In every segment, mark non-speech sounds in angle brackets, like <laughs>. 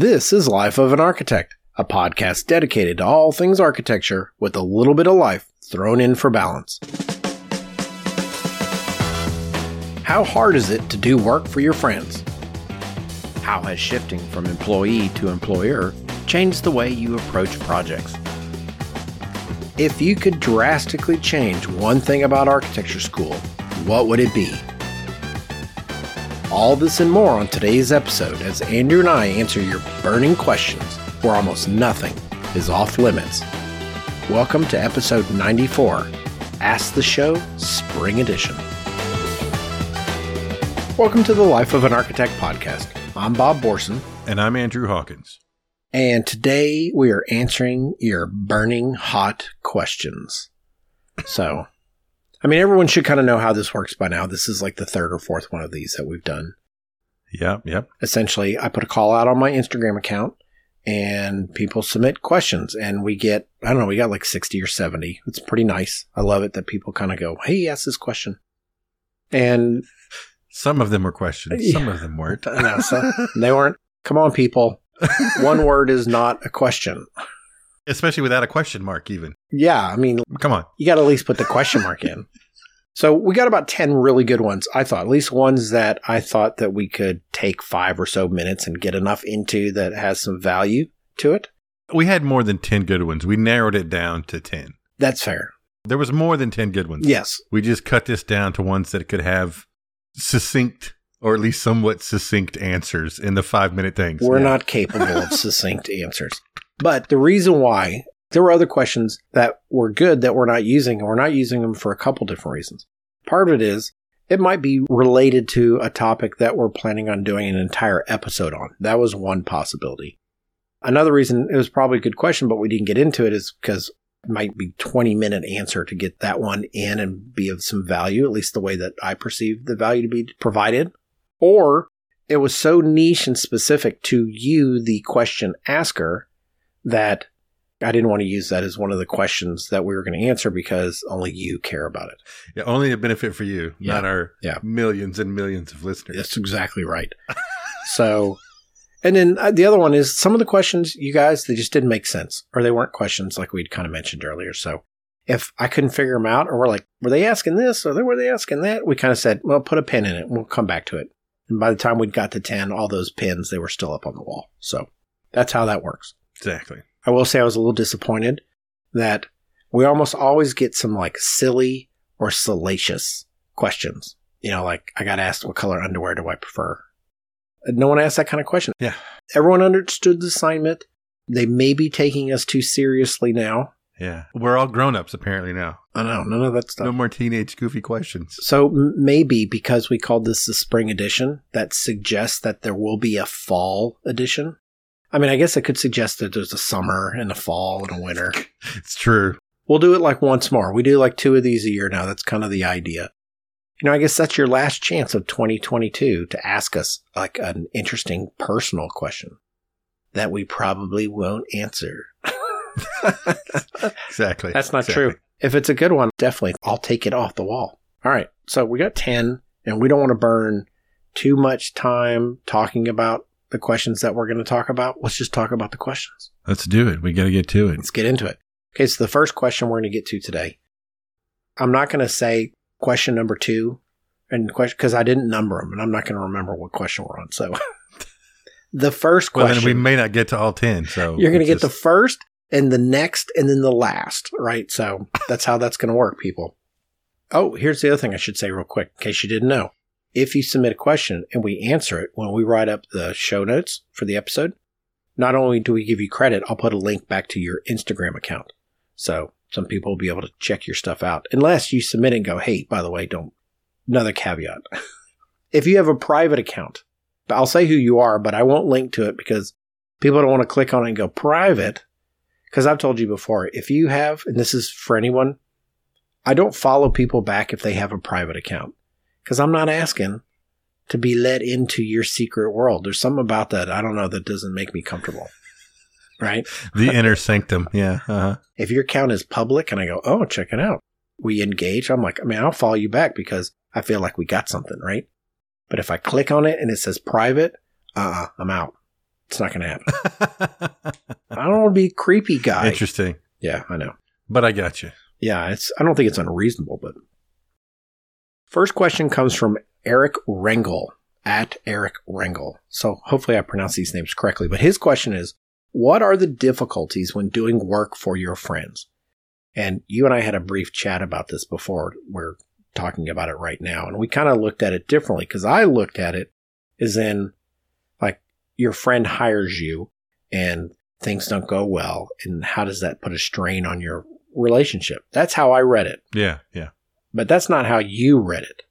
This is Life of an Architect, a podcast dedicated to all things architecture with a little bit of life thrown in for balance. How hard is it to do work for your friends? How has shifting from employee to employer changed the way you approach projects? If you could drastically change one thing about architecture school, what would it be? All this and more on today's episode as Andrew and I answer your burning questions where almost nothing is off limits. Welcome to episode 94 Ask the Show Spring Edition. Welcome to the Life of an Architect podcast. I'm Bob Borson. And I'm Andrew Hawkins. And today we are answering your burning hot questions. So, I mean, everyone should kind of know how this works by now. This is like the third or fourth one of these that we've done. Yep, yep. Essentially, I put a call out on my Instagram account and people submit questions and we get, I don't know, we got like 60 or 70. It's pretty nice. I love it that people kind of go, Hey, ask this question. And some of them were questions, some of them weren't. Know, so <laughs> they weren't. Come on, people. One word is not a question. Especially without a question mark, even. Yeah, I mean, come on. You got to at least put the question mark in. <laughs> So we got about 10 really good ones, I thought, at least ones that I thought that we could take five or so minutes and get enough into that has some value to it. We had more than 10 good ones. We narrowed it down to 10. That's fair. There was more than 10 good ones. Yes. We just cut this down to ones that could have succinct or at least somewhat succinct answers in the five minute things. We're yeah. not capable of succinct answers. But the reason why there were other questions that were good that we're not using, and we're not using them for a couple different reasons. Part of it is it might be related to a topic that we're planning on doing an entire episode on. That was one possibility. Another reason it was probably a good question, but we didn't get into it is because it might be 20 minute answer to get that one in and be of some value, at least the way that I perceive the value to be provided. Or it was so niche and specific to you, the question asker, that I didn't want to use that as one of the questions that we were going to answer because only you care about it. Yeah, only a benefit for you, yeah. not our yeah. millions and millions of listeners. That's exactly right. <laughs> so, and then uh, the other one is some of the questions, you guys, they just didn't make sense or they weren't questions like we'd kind of mentioned earlier. So, if I couldn't figure them out or we're like, were they asking this or were they asking that? We kind of said, well, put a pin in it. We'll come back to it. And by the time we'd got to 10, all those pins, they were still up on the wall. So that's how that works. Exactly. I will say I was a little disappointed that we almost always get some like silly or salacious questions. You know, like I got asked what color underwear do I prefer? No one asked that kind of question. Yeah. Everyone understood the assignment. They may be taking us too seriously now. Yeah. We're all grown ups apparently now. I know. None of that stuff. No more teenage goofy questions. So maybe because we called this the spring edition, that suggests that there will be a fall edition. I mean, I guess I could suggest that there's a summer and a fall and a winter. <laughs> it's true. We'll do it like once more. We do like two of these a year now. That's kind of the idea. You know, I guess that's your last chance of 2022 to ask us like an interesting personal question that we probably won't answer. <laughs> exactly. That's not exactly. true. If it's a good one, definitely I'll take it off the wall. All right. So we got 10 and we don't want to burn too much time talking about the questions that we're going to talk about. Let's just talk about the questions. Let's do it. We got to get to it. Let's get into it. Okay. So the first question we're going to get to today, I'm not going to say question number two and question because I didn't number them and I'm not going to remember what question we're on. So <laughs> the first question. Well, then we may not get to all 10. So you're going to get just... the first and the next and then the last, right? So that's how that's going to work, people. Oh, here's the other thing I should say real quick in case you didn't know. If you submit a question and we answer it when we write up the show notes for the episode, not only do we give you credit, I'll put a link back to your Instagram account. So some people will be able to check your stuff out unless you submit and go, Hey, by the way, don't, another caveat. <laughs> if you have a private account, I'll say who you are, but I won't link to it because people don't want to click on it and go private because I've told you before, if you have, and this is for anyone, I don't follow people back if they have a private account because I'm not asking to be let into your secret world. There's something about that I don't know that doesn't make me comfortable. Right? <laughs> the inner sanctum. Yeah. Uh-huh. If your account is public and I go, oh, check it out, we engage. I'm like, I mean, I'll follow you back because I feel like we got something, right? But if I click on it and it says private, uh uh-uh, I'm out. It's not going to happen. <laughs> I don't want to be a creepy guy. Interesting. Yeah, I know. But I got you. Yeah, it's. I don't think it's unreasonable, but first question comes from Eric Rengel at Eric Rengel. So hopefully I pronounced these names correctly. But his question is, what are the difficulties when doing work for your friends? And you and I had a brief chat about this before. We're talking about it right now, and we kind of looked at it differently because I looked at it as in like your friend hires you and things don't go well, and how does that put a strain on your relationship? That's how I read it. Yeah, yeah. But that's not how you read it.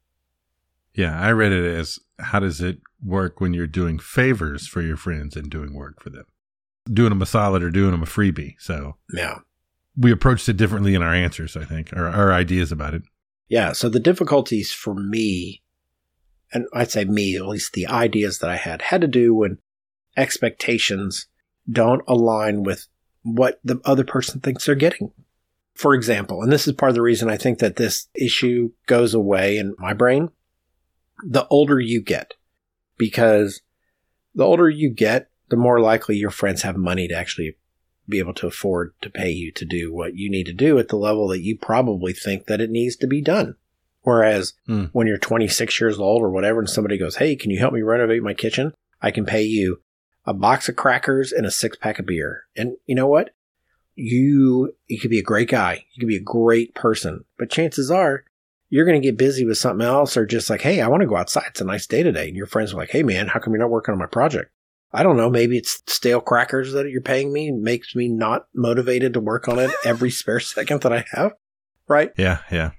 Yeah, I read it as how does it work when you're doing favors for your friends and doing work for them? Doing them a solid or doing them a freebie. So Yeah. we approached it differently in our answers, I think, or our ideas about it. Yeah. So the difficulties for me, and I'd say me, at least the ideas that I had, had to do when expectations don't align with what the other person thinks they're getting. For example, and this is part of the reason I think that this issue goes away in my brain, the older you get, because the older you get, the more likely your friends have money to actually be able to afford to pay you to do what you need to do at the level that you probably think that it needs to be done. Whereas Hmm. when you're 26 years old or whatever, and somebody goes, Hey, can you help me renovate my kitchen? I can pay you a box of crackers and a six pack of beer. And you know what? You, you could be a great guy. You could be a great person, but chances are you're going to get busy with something else or just like, Hey, I want to go outside. It's a nice day today. And your friends are like, Hey man, how come you're not working on my project? I don't know. Maybe it's stale crackers that you're paying me makes me not motivated to work on it <laughs> every spare second that I have. Right. Yeah, yeah.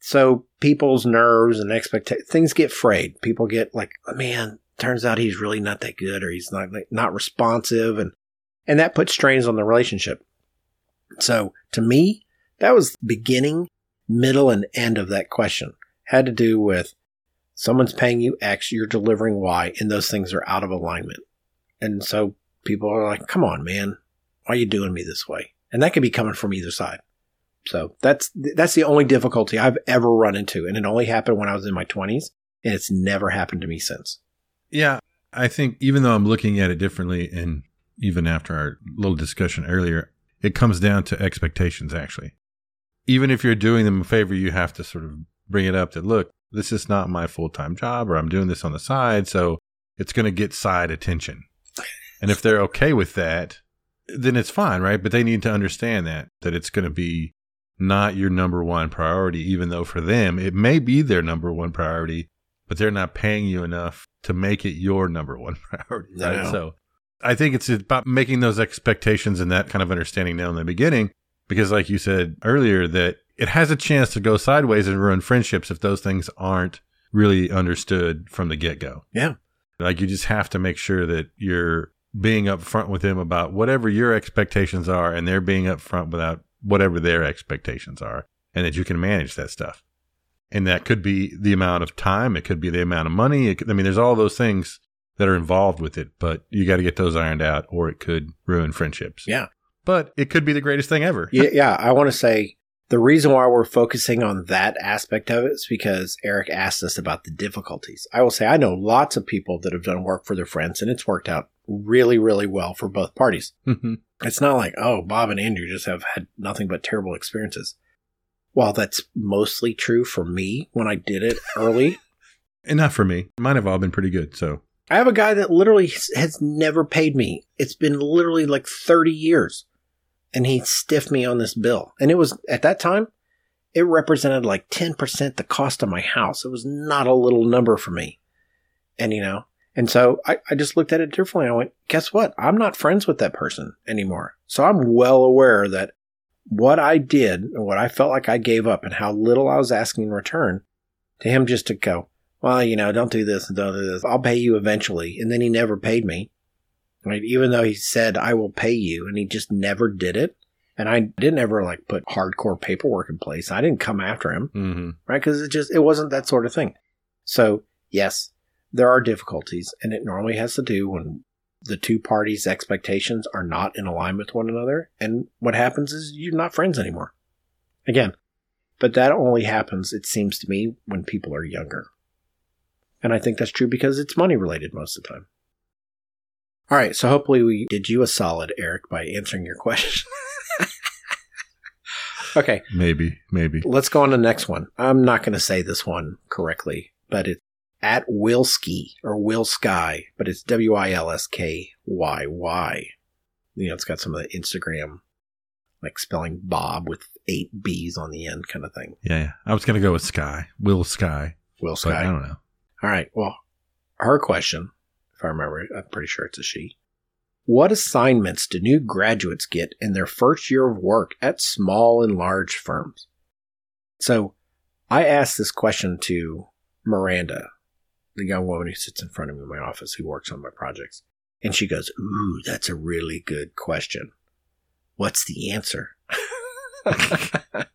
So people's nerves and expectations, things get frayed. People get like, oh, man, turns out he's really not that good or he's not, not responsive. And, and that puts strains on the relationship. So to me, that was beginning, middle, and end of that question. Had to do with someone's paying you X, you're delivering Y, and those things are out of alignment. And so people are like, come on, man, why are you doing me this way? And that could be coming from either side. So that's that's the only difficulty I've ever run into, and it only happened when I was in my twenties, and it's never happened to me since. Yeah, I think even though I'm looking at it differently, and even after our little discussion earlier, it comes down to expectations, actually. Even if you're doing them a favor, you have to sort of bring it up that, look, this is not my full time job, or I'm doing this on the side, so it's going to get side attention. And if they're okay with that, then it's fine, right? But they need to understand that, that it's going to be not your number one priority, even though for them, it may be their number one priority, but they're not paying you enough to make it your number one <laughs> priority. Right? No. So I think it's about making those expectations and that kind of understanding now in the beginning, because like you said earlier, that it has a chance to go sideways and ruin friendships if those things aren't really understood from the get go. Yeah. Like you just have to make sure that you're being upfront with them about whatever your expectations are and they're being upfront without whatever their expectations are and that you can manage that stuff. And that could be the amount of time, it could be the amount of money. It could, I mean, there's all those things that are involved with it, but you got to get those ironed out or it could ruin friendships. Yeah. But it could be the greatest thing ever. yeah, <laughs> yeah. I want to say the reason why we're focusing on that aspect of it is because Eric asked us about the difficulties. I will say I know lots of people that have done work for their friends, and it's worked out really, really well for both parties. Mhm. It's not like, oh, Bob and Andrew just have had nothing but terrible experiences. While that's mostly true for me when I did it early, <laughs> and not for me. Mine have all been pretty good. So I have a guy that literally has never paid me. It's been literally like 30 years. And he stiffed me on this bill. And it was, at that time, it represented like 10% the cost of my house. It was not a little number for me. And, you know, and so I, I just looked at it differently. I went, guess what? I'm not friends with that person anymore. So I'm well aware that what I did and what I felt like I gave up and how little I was asking in return to him just to go, well, you know, don't do this and don't do this. I'll pay you eventually. And then he never paid me. Right. Even though he said, I will pay you and he just never did it. And I didn't ever like put hardcore paperwork in place. I didn't come after him. hmm Right. Cause it just, it wasn't that sort of thing. So yes, there are difficulties and it normally has to do when the two parties' expectations are not in alignment with one another. And what happens is you're not friends anymore. Again, but that only happens, it seems to me, when people are younger. And I think that's true because it's money related most of the time. All right, so hopefully we did you a solid, Eric, by answering your <laughs> question. okay, Maybe, maybe. let's go on to the next one. I'm not going to say this one correctly, but it's at Wilsky or Will Sky, but it's W I L S K Y Y. You know, it's got some of the Instagram, like spelling Bob with eight B's on the end kind of thing. Yeah, yeah. I was gonna go with Sky, Will Sky, Will but I don't know. All right. Well, her question, if I remember I'm pretty sure it's a she. What assignments do new graduates get in their first year of work at small and large firms? So I asked this question to Miranda, the young woman who sits in front of me in my office who works on my projects. And she goes, Ooh, that's a really good question. What's the answer? <laughs> <laughs>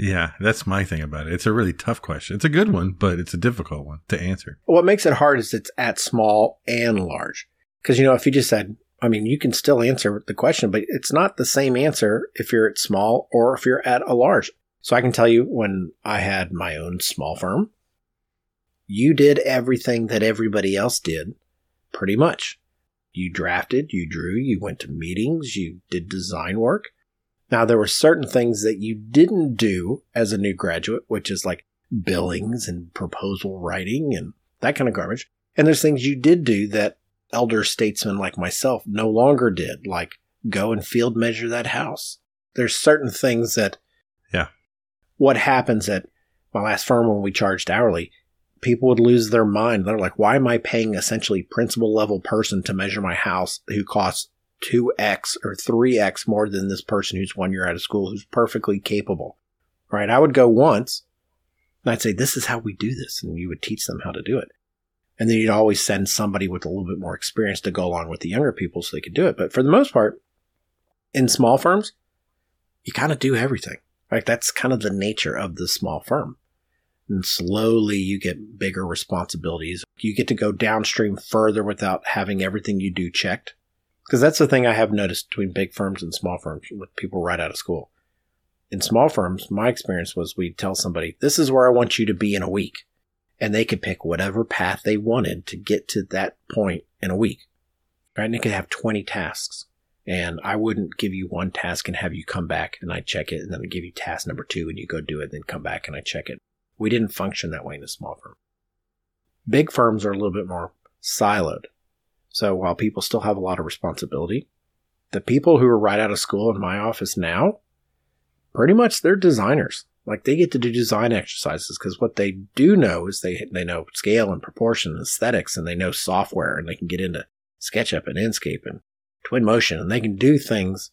Yeah, that's my thing about it. It's a really tough question. It's a good one, but it's a difficult one to answer. What makes it hard is it's at small and large. Because, you know, if you just said, I mean, you can still answer the question, but it's not the same answer if you're at small or if you're at a large. So I can tell you when I had my own small firm, you did everything that everybody else did, pretty much. You drafted, you drew, you went to meetings, you did design work. Now, there were certain things that you didn't do as a new graduate, which is like billings and proposal writing and that kind of garbage. And there's things you did do that elder statesmen like myself no longer did, like go and field measure that house. There's certain things that, Yeah. What happens at my last firm when we charged hourly, people would lose their mind. They're like, why am I paying essentially principal level person to measure my house who costs 2x or 3x more than this person who's one year out of school who's perfectly capable? Right? I would go once and I'd say, this is how we do this. And you would teach them how to do it. And then you'd always send somebody with a little bit more experience to go along with the younger people so they could do it. But for the most part, in small firms, you kind of do everything. Right? That's kind of the nature of the small firm. And slowly you get bigger responsibilities. You get to go downstream further without having everything you do checked. Because that's the thing I have noticed between big firms and small firms with people right out of school. In small firms, my experience was we'd tell somebody, this is where I want you to be in a week. And they could pick whatever path they wanted to get to that point in a week. Right? And they could have 20 tasks. And I wouldn't give you one task and have you come back and I check it and then I give you task number two and you go do it, And then come back and I check it. We didn't function that way in a small firm. Big firms are a little bit more siloed. So while people still have a lot of responsibility, the people who are right out of school in my office now, pretty much they're designers. Like they get to do design exercises because what they do know is they they know scale and proportion and aesthetics and they know software and they can get into SketchUp and Enscape and Twinmotion and they can do things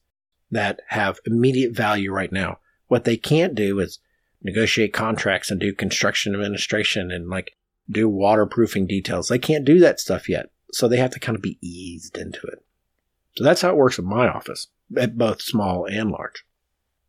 that have immediate value right now. What they can't do is negotiate contracts and do construction administration and like do waterproofing details. They can't do that stuff yet. So they have to kind of be eased into it. So that's how it works in my office, at both small and large.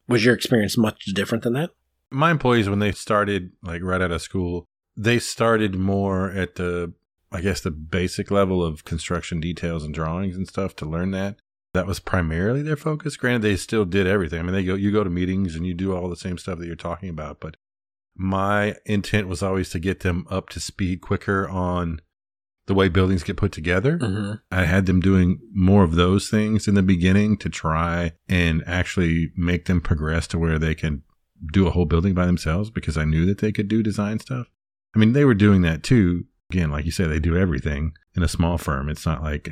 Was your experience much different than that? My employees, when they started like right out of school, they started more at the, I guess, the basic level of construction details and drawings and stuff to learn that. That was primarily their focus. Granted, they still did everything. I mean, they go, you go to meetings and you do all the same stuff that you're talking about. But my intent was always to get them up to speed quicker on the way buildings get put together. Mm-hmm. I had them doing more of those things in the beginning to try and actually make them progress to where they can do a whole building by themselves because I knew that they could do design stuff. I mean, they were doing that too. Again, like you say, they do everything in a small firm. It's not like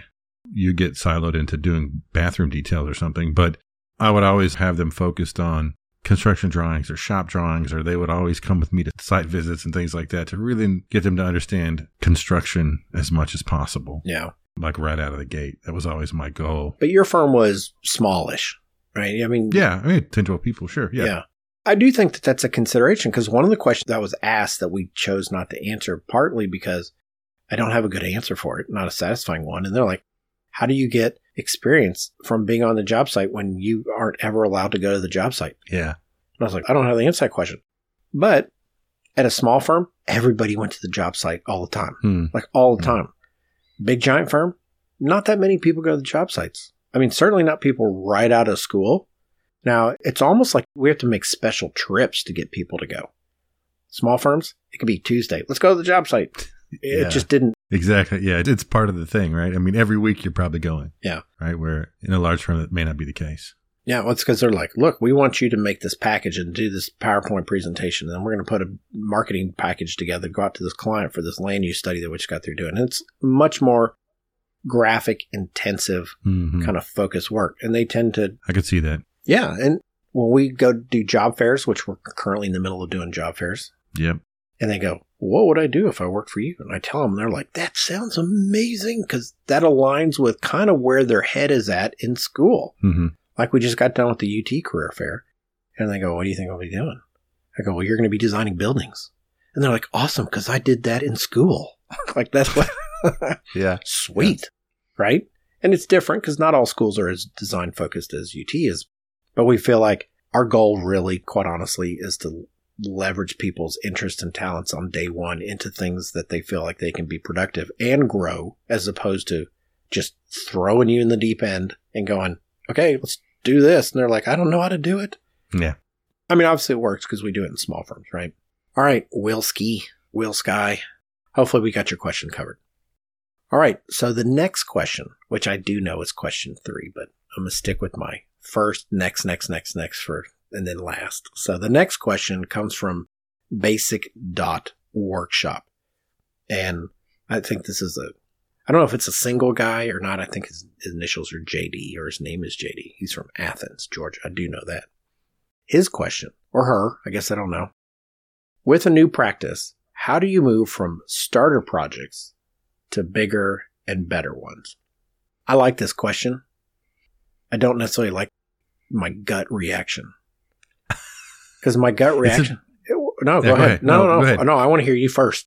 you get siloed into doing bathroom details or something, but I would always have them focused on construction drawings or shop drawings, or they would always come with me to site visits and things like that to really get them to understand construction as much as possible Yeah. like right out of the gate. That was always my goal. But your firm was smallish, right? I mean, Yeah, I mean, 10, 12 people, sure. Yeah. Yeah. I do think that that's a consideration because one of the questions that was asked that we chose not to answer, partly because I don't have a good answer for it, not a satisfying one. And they're like, how do you get experience from being on the job site when you aren't ever allowed to go to the job site? Yeah. And I was like, I don't have the that question. But at a small firm, everybody went to the job site all the time, Hmm. like all the Hmm. time. Big giant firm, not that many people go to the job sites. I mean, certainly not people right out of school. Now, it's almost like we have to make special trips to get people to go. Small firms, it could be Tuesday. Let's go to the job site. It Yeah. just didn't. Exactly. Yeah, it's part of the thing, right? I mean, every week you're probably going. Yeah. Right. Where in a large firm that may not be the case. Yeah, well, it's because they're like, look, we want you to make this package and do this PowerPoint presentation, and then we're going to put a marketing package together, go out to this client for this land use study that we just got through doing. And it's much more graphic intensive Mhm. kind of focus work, and they tend to I could see that. Yeah, and when we go do job fairs, which we're currently in the middle of doing job fairs, Yep. And they go, "What would I do if I worked for you?" And I tell them, they're like, "That sounds amazing," because that aligns with kind of where their head is at in school. hmm Like we just got done with the UT career fair, and they go, "What do you think I'll be doing?" I go, "Well, you're going to be designing buildings," and they're like, "Awesome," because I did that in school. <laughs> like that's what <laughs> Yeah. <laughs> sweet, right? And it's different because not all schools are as design focused as UT is, but we feel like our goal really, quite honestly, is to leverage people's interests and talents on day one into things that they feel like they can be productive and grow as opposed to just throwing you in the deep end and going, okay, let's do this. And they're like, I don't know how to do it. Yeah. I mean, obviously it works because we do it in small firms, right? All right, Will Ski, Will Sky. Hopefully we got your question covered. All right, so the next question, which I do know is question three, but I'm gonna stick with my first, next, next, next, next for, and then last. So the next question comes from Basic Dot Workshop, and I think this is a, I don't know if it's a single guy or not. I think his, his initials are JD or his name is JD. He's from Athens, Georgia. I do know that. His question, or her, I guess I don't know. With a new practice, how do you move from starter projects to bigger and better ones? I like this question. I don't necessarily like my gut reaction. Because my gut reaction. no, go, Yeah, go ahead. ahead. No, No, no, no. ahead. No, I want to hear you first.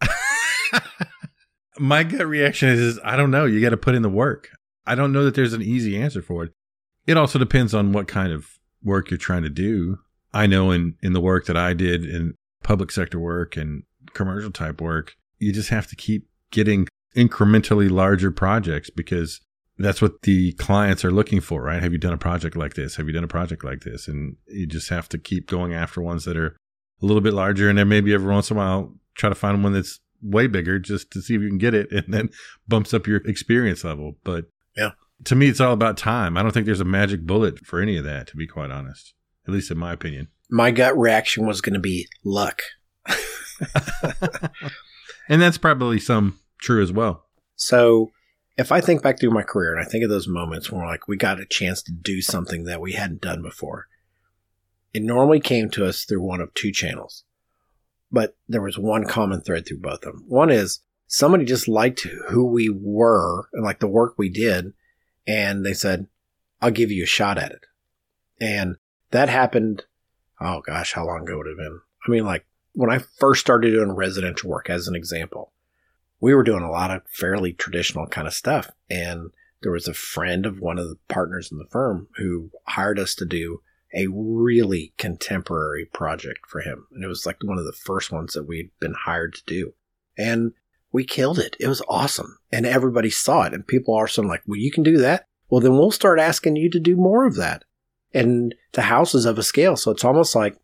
<laughs> My gut reaction is, is I don't know. You got to put in the work. I don't know that there's an easy answer for it. It also depends on what kind of work you're trying to do. I know in, in the work that I did in public sector work and commercial type work, you just have to keep getting incrementally larger projects because that's what the clients are looking for, right? Have you done a project like this? Have you done a project like this? And you just have to keep going after ones that are a little bit larger. And then maybe every once in a while, try to find one that's way bigger just to see if you can get it and then <laughs> bumps up your experience level. But Yeah. to me, it's all about time. I don't think there's a magic bullet for any of that, to be quite honest, at least in my opinion. My gut reaction was going to be luck. <laughs> and that's probably some true as well. So if I think back through my career and I think of those moments when we're like, we got a chance to do something that we hadn't done before, it normally came to us through one of two channels. But there was one common thread through both of them. One is somebody just liked who we were and like the work we did. And they said, I'll give you a shot at it. And that happened. Oh gosh, how long ago would it have been? I mean, like when I first started doing residential work as an example, we were doing a lot of fairly traditional kind of stuff. And there was a friend of one of the partners in the firm who hired us to do a really contemporary project for him. And it was like one of the first ones that we'd been hired to do. And we killed it. It was awesome. And everybody saw it. And people are some like, well, you can do that. Well, then we'll start asking you to do more of that. And the house is of a scale. So it's almost like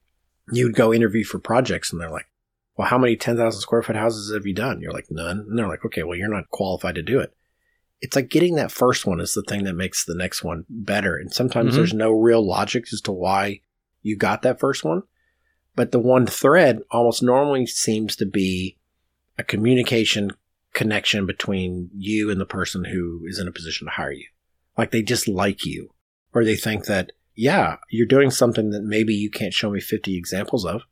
you'd go interview for projects and they're like, well, how many 10,000 square foot houses have you done? You're like, none. And they're like, okay, well, you're not qualified to do it. It's like getting that first one is the thing that makes the next one better. And sometimes Mhm. there's no real logic as to why you got that first one. But the one thread almost normally seems to be a communication connection between you and the person who is in a position to hire you. Like they just like you, or they think that, yeah, you're doing something that maybe you can't show me 50 examples of,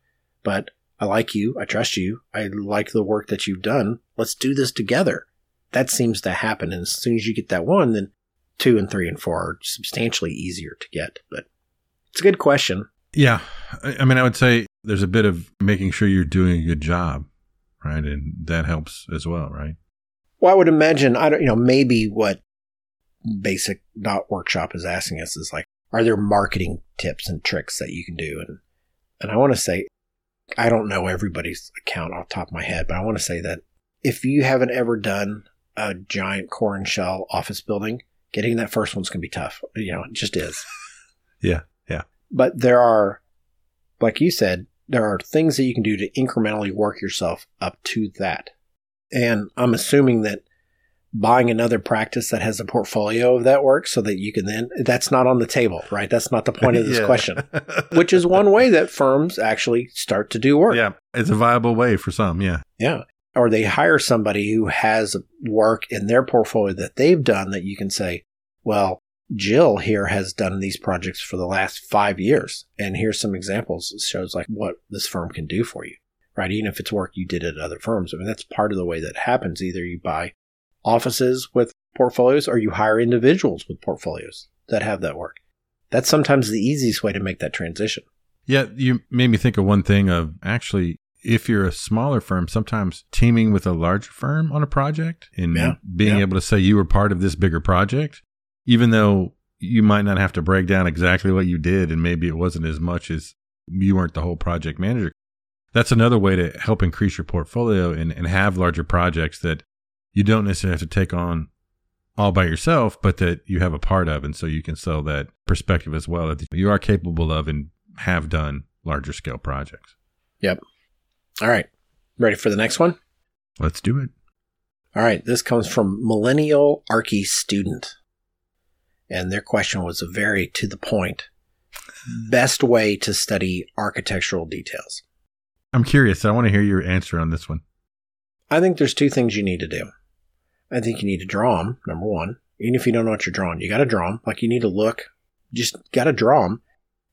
but I like you. I trust you. I like the work that you've done. Let's do this together. That seems to happen. And as soon as you get that one, then two and three and four are substantially easier to get. But it's a good question. Yeah. I mean, I would say there's a bit of making sure you're doing a good job, right? And that helps as well, right? Well, I would imagine, I don't, you know, maybe what basic dot workshop is asking us is like, are there marketing tips and tricks that you can do? And, and I want to say, I don't know everybody's account off the top of my head, but I want to say that if you haven't ever done a giant core and shell office building, getting that first one's going to be tough. You know, it just is. <laughs> Yeah, yeah. But there are, like you said, there are things that you can do to incrementally work yourself up to that. And I'm assuming that buying another practice that has a portfolio of that work so that you can then, that's not on the table, right? That's not the point of this <laughs> Yeah. question, <laughs> which is one way that firms actually start to do work. yeah, it's a viable way for some. Yeah. Yeah. Or they hire somebody who has work in their portfolio that they've done that you can say, well, Jill here has done these projects for the last five years. And here's some examples. It shows like what this firm can do for you, right? Even if it's work you did at other firms. I mean, that's part of the way that happens. Either you buy offices with portfolios or you hire individuals with portfolios that have that work. That's sometimes the easiest way to make that transition. Yeah, you made me think of one thing of actually if you're a smaller firm, sometimes teaming with a larger firm on a project and Yeah, being yeah. able to say you were part of this bigger project, even though you might not have to break down exactly what you did and maybe it wasn't as much as you weren't the whole project manager. That's another way to help increase your portfolio and, and have larger projects that you don't necessarily have to take on all by yourself, but that you have a part of. And so you can sell that perspective as well that you are capable of and have done larger scale projects. Yep. All right. Ready for the next one? Let's do it. All right, this comes from Millennial Archie Student. And their question was a very to the point. Best way to study architectural details. I'm curious. I want to hear your answer on this one. I think there's two things you need to do. I think you need to draw them, number one. Even if you don't know what you're drawing, you got to draw them. Like you need to look, just got to draw them.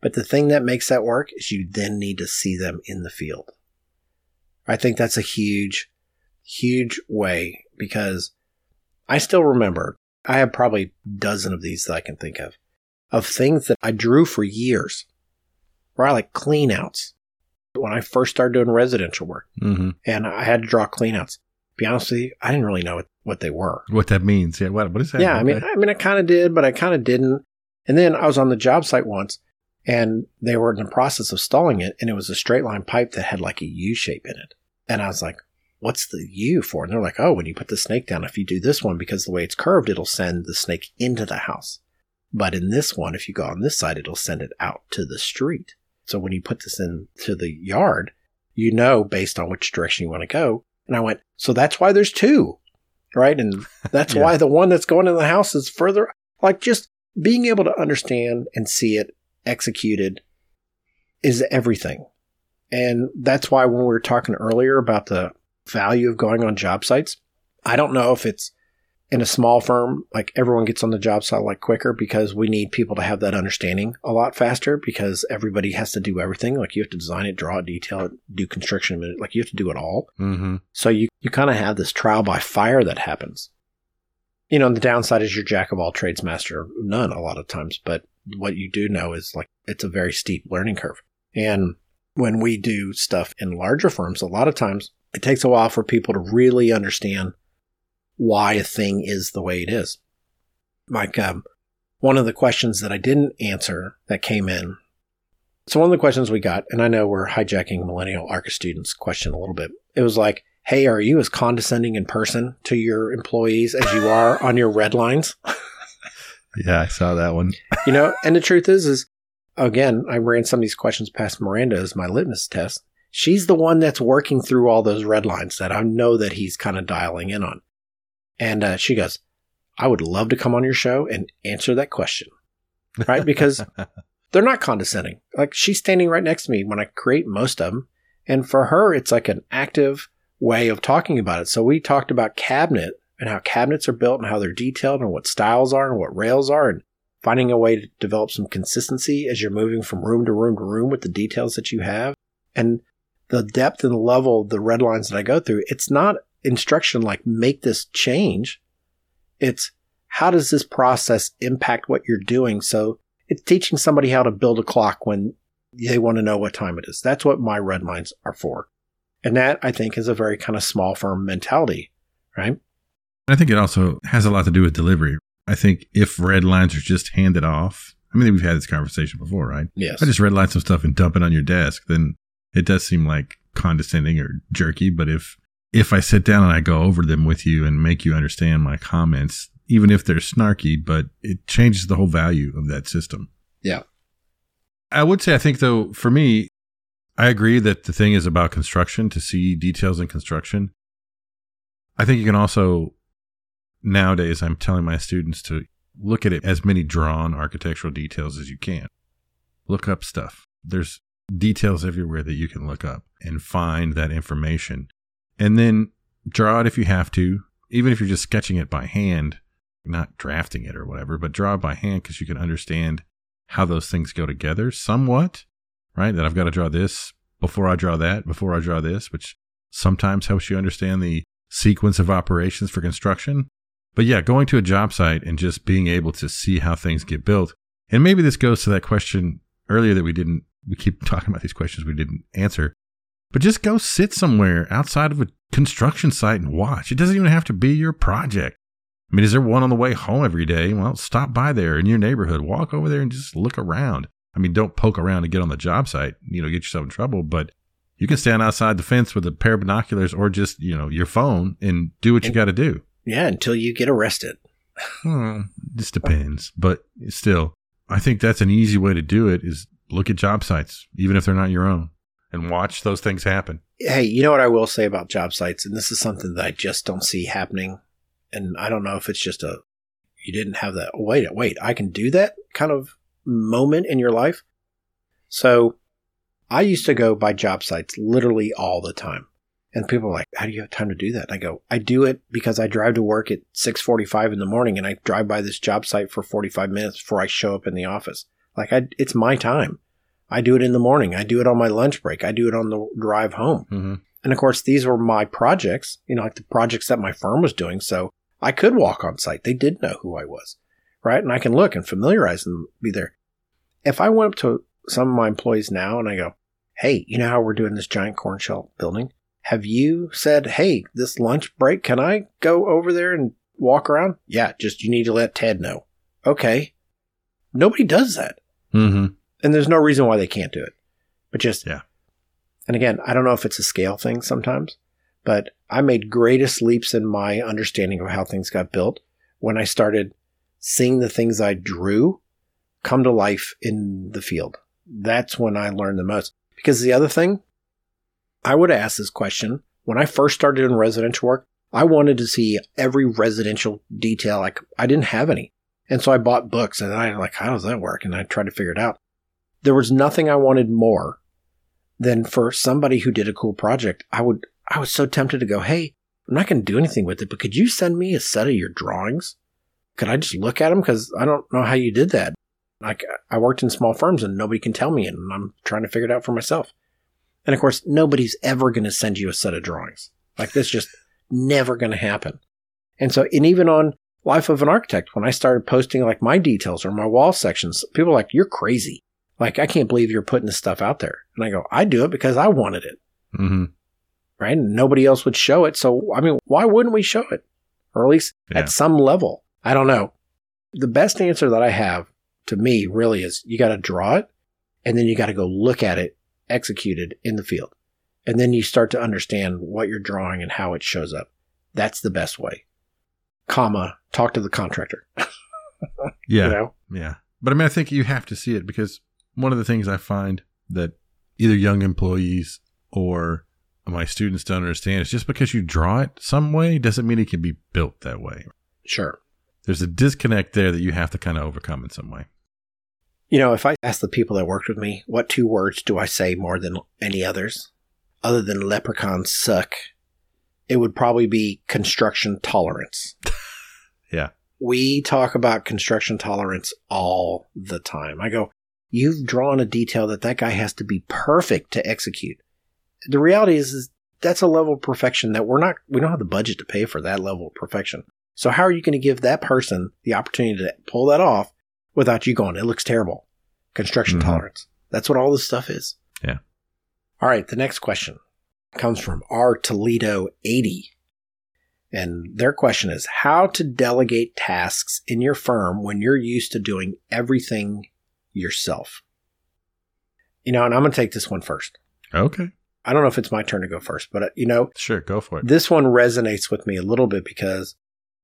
But the thing that makes that work is you then need to see them in the field. I think that's a huge, huge way because I still remember I have probably a dozen of these that I can think of, of things that I drew for years where I like clean outs when I first started doing residential work hmm and I had to draw cleanouts. Be honest with you, I didn't really know what, what they were. What that means? Yeah. What? What is that? Yeah, I mean, Okay. I mean, I kind of did, but I kind of didn't. And then I was on the job site once, and they were in the process of stalling it, and it was a straight line pipe that had like a U shape in it. And I was like, "What's the U for?" And they're like, "Oh, when you put the snake down, if you do this one, because the way it's curved, it'll send the snake into the house. But in this one, if you go on this side, it'll send it out to the street. So when you put this into the yard, you know based on which direction you want to go." And I went, "So that's why there's two, right? And <laughs> that's Yeah. why the one that's going in the house is further." Like just being able to understand and see it executed is everything. And that's why when we were talking earlier about the value of going on job sites, I don't know if it's in a small firm, like everyone gets on the job site like quicker because we need people to have that understanding a lot faster because everybody has to do everything. Like you have to design it, draw it, detail it, do construction, like you have to do it all. Mhm. So you, you kind of have this trial by fire that happens. You know, and the downside is you're jack of all trades, master of none a lot of times. But what you do know is like it's a very steep learning curve. And when we do stuff in larger firms, a lot of times it takes a while for people to really understand why a thing is the way it is. Mike, um, one of the questions that I didn't answer that came in. So one of the questions we got, and I know we're hijacking millennial ARCA students' question a little bit. It was like, "Hey, are you as condescending in person to your employees as you are on your red lines?" <laughs> Yeah, I saw that one. you know, and the truth is, is again, I ran some of these questions past Miranda as my litmus test. She's the one that's working through all those red lines that I know that he's kind of dialing in on. And uh, she goes, I would love to come on your show and answer that question. Right? Because <laughs> they're not condescending. Like she's standing right next to me when I create most of them. And for her, it's like an active way of talking about it. So we talked about cabinet and how cabinets are built and how they're detailed and what styles are and what rails are and finding a way to develop some consistency as you're moving from room to room to room with the details that you have. And the depth and level of the red lines that I go through, it's not instruction like make this change. It's how does this process impact what you're doing? So it's teaching somebody how to build a clock when they want to know what time it is. That's what my red lines are for. And that I think is a very kind of small firm mentality, right? I think it also has a lot to do with delivery. I think if red lines are just handed off, I mean, we've had this conversation before, right? Yes. I just red line some stuff and dump it on your desk, then it does seem like condescending or jerky. But if if I sit down and I go over them with you and make you understand my comments, even if they're snarky, but it changes the whole value of that system. Yeah. I would say I think though for me, I agree that the thing is about construction to see details in construction. I think you can also nowadays I'm telling my students to look at it as many drawn architectural details as you can. Look up stuff. There's details everywhere that you can look up and find that information. And then draw it if you have to, even if you're just sketching it by hand, not drafting it or whatever, but draw it by hand because you can understand how those things go together somewhat, right? That I've got to draw this before I draw that, before I draw this, which sometimes helps you understand the sequence of operations for construction. But yeah, going to a job site and just being able to see how things get built. And maybe this goes to that question earlier that we didn't, we keep talking about these questions we didn't answer. But just go sit somewhere outside of a construction site and watch. It doesn't even have to be your project. I mean, is there one on the way home every day? Well, stop by there in your neighborhood. Walk over there and just look around. I mean, don't poke around and get on the job site, you know, get yourself in trouble, but you can stand outside the fence with a pair of binoculars or just, you know, your phone and do what you got to do. Yeah, until you get arrested. Hmm, this depends, but still, I think that's an easy way to do it is look at job sites, even if they're not your own, and watch those things happen. Hey, you know what I will say about job sites, and this is something that I just don't see happening, and I don't know if it's just a you didn't have that. Oh, wait, wait, I can do that kind of moment in your life. So I used to go by job sites literally all the time. And people are like, how do you have time to do that? And I go, I do it because I drive to work at 645 in the morning and I drive by this job site for 45 minutes before I show up in the office. Like I, it's my time. I do it in the morning. I do it on my lunch break. I do it on the drive home. Mm-hmm. And of course, these were my projects, you know, like the projects that my firm was doing. So I could walk on site. They did know who I was, right? And I can look and familiarize and be there. If I went up to some of my employees now and I go, Hey, you know how we're doing this giant corn shell building? Have you said, Hey, this lunch break, can I go over there and walk around? Yeah, just you need to let Ted know. Okay. Nobody does that. Mm-hmm. And there's no reason why they can't do it. But just, Yeah. And again, I don't know if it's a scale thing sometimes, but I made greatest leaps in my understanding of how things got built when I started seeing the things I drew come to life in the field. That's when I learned the most. Because the other thing, I would ask this question when I first started in residential work. I wanted to see every residential detail. Like I didn't have any, and so I bought books, and I like, how does that work? And I tried to figure it out. There was nothing I wanted more than for somebody who did a cool project. I would, I was so tempted to go, hey, I'm not going to do anything with it, but could you send me a set of your drawings? Could I just look at them? Because I don't know how you did that. Like I worked in small firms and nobody can tell me, and I'm trying to figure it out for myself. And of course, nobody's ever going to send you a set of drawings. Like this just never going to happen. And so, and even on Life of an Architect, when I started posting like my details or my wall sections, people are like, "You're crazy! Like I can't believe you're putting this stuff out there." And I go, "I do it because I wanted it, Mm-hmm. right? And nobody else would show it. So I mean, why wouldn't we show it, or at least Yeah. at some level? I don't know. The best answer that I have to me really is you got to draw it, and then you got to go look at it executed in the field. And then you start to understand what you're drawing and how it shows up. That's the best way. Comma, talk to the contractor. <laughs> Yeah. You know? Yeah. But I mean, I think you have to see it because one of the things I find that either young employees or my students don't understand is just because you draw it some way doesn't mean it can be built that way. Sure. There's a disconnect there that you have to kind of overcome in some way. You know, if I ask the people that worked with me, what two words do I say more than any others, other than leprechauns suck, it would probably be construction tolerance. <laughs> Yeah. We talk about construction tolerance all the time. I go, you've drawn a detail that that guy has to be perfect to execute. The reality is, is that's a level of perfection that we're not, we don't have the budget to pay for that level of perfection. So how are you going to give that person the opportunity to pull that off without you going, it looks terrible? Construction Mhm. tolerance. That's what all this stuff is. Yeah. All right. The next question comes from R Toledo 80. And their question is how to delegate tasks in your firm when you're used to doing everything yourself. You know, and I'm going to take this one first. Okay. I don't know if it's my turn to go first, but uh, you know, Sure. Go for it. this one resonates with me a little bit because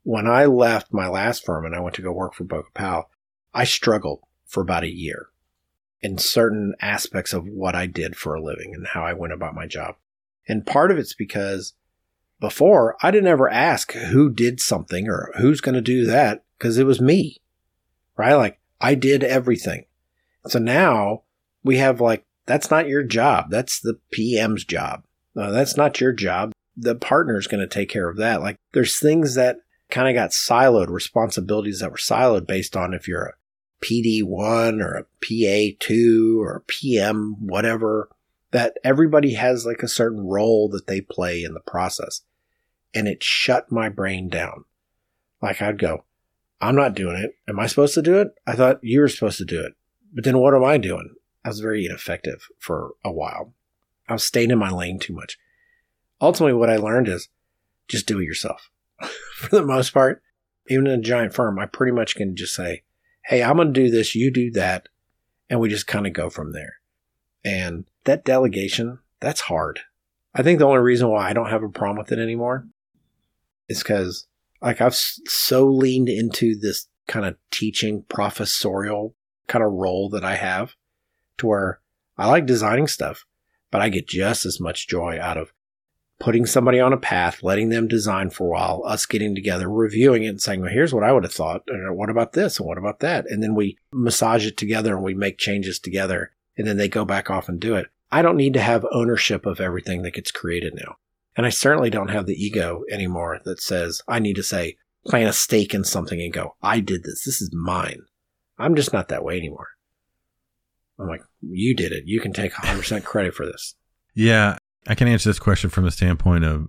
when I left my last firm and I went to go work for BOKA Powell, I struggled for about a year in certain aspects of what I did for a living and how I went about my job. And part of it's because before I didn't ever ask who did something or who's going to do that because it was me, right? Like I did everything. So now we have like, that's not your job. That's the PM's job. No, that's not your job. The partner's going to take care of that. Like there's things that kind of got siloed, responsibilities that were siloed based on if you're a PD1 or a PA2 or a PM, whatever, that everybody has like a certain role that they play in the process. And it shut my brain down. Like I'd go, I'm not doing it. Am I supposed to do it? I thought you were supposed to do it. But then what am I doing? I was very ineffective for a while. I was staying in my lane too much. Ultimately, what I learned is just do it yourself. <laughs> for the most part, even in a giant firm, I pretty much can just say, Hey, I'm going to do this. You do that. And we just kind of go from there. And that delegation, that's hard. I think the only reason why I don't have a problem with it anymore is because like I've so leaned into this kind of teaching professorial kind of role that I have to where I like designing stuff, but I get just as much joy out of putting somebody on a path, letting them design for a while, us getting together, reviewing it and saying, well, here's what I would have thought. And uh, what about this? And what about that? And then we massage it together and we make changes together and then they go back off and do it. I don't need to have ownership of everything that gets created now. And I certainly don't have the ego anymore that says I need to say, plant a stake in something and go, I did this. This is mine. I'm just not that way anymore. I'm like, you did it. You can take 100% <laughs> credit for this. Yeah. I can answer this question from the standpoint of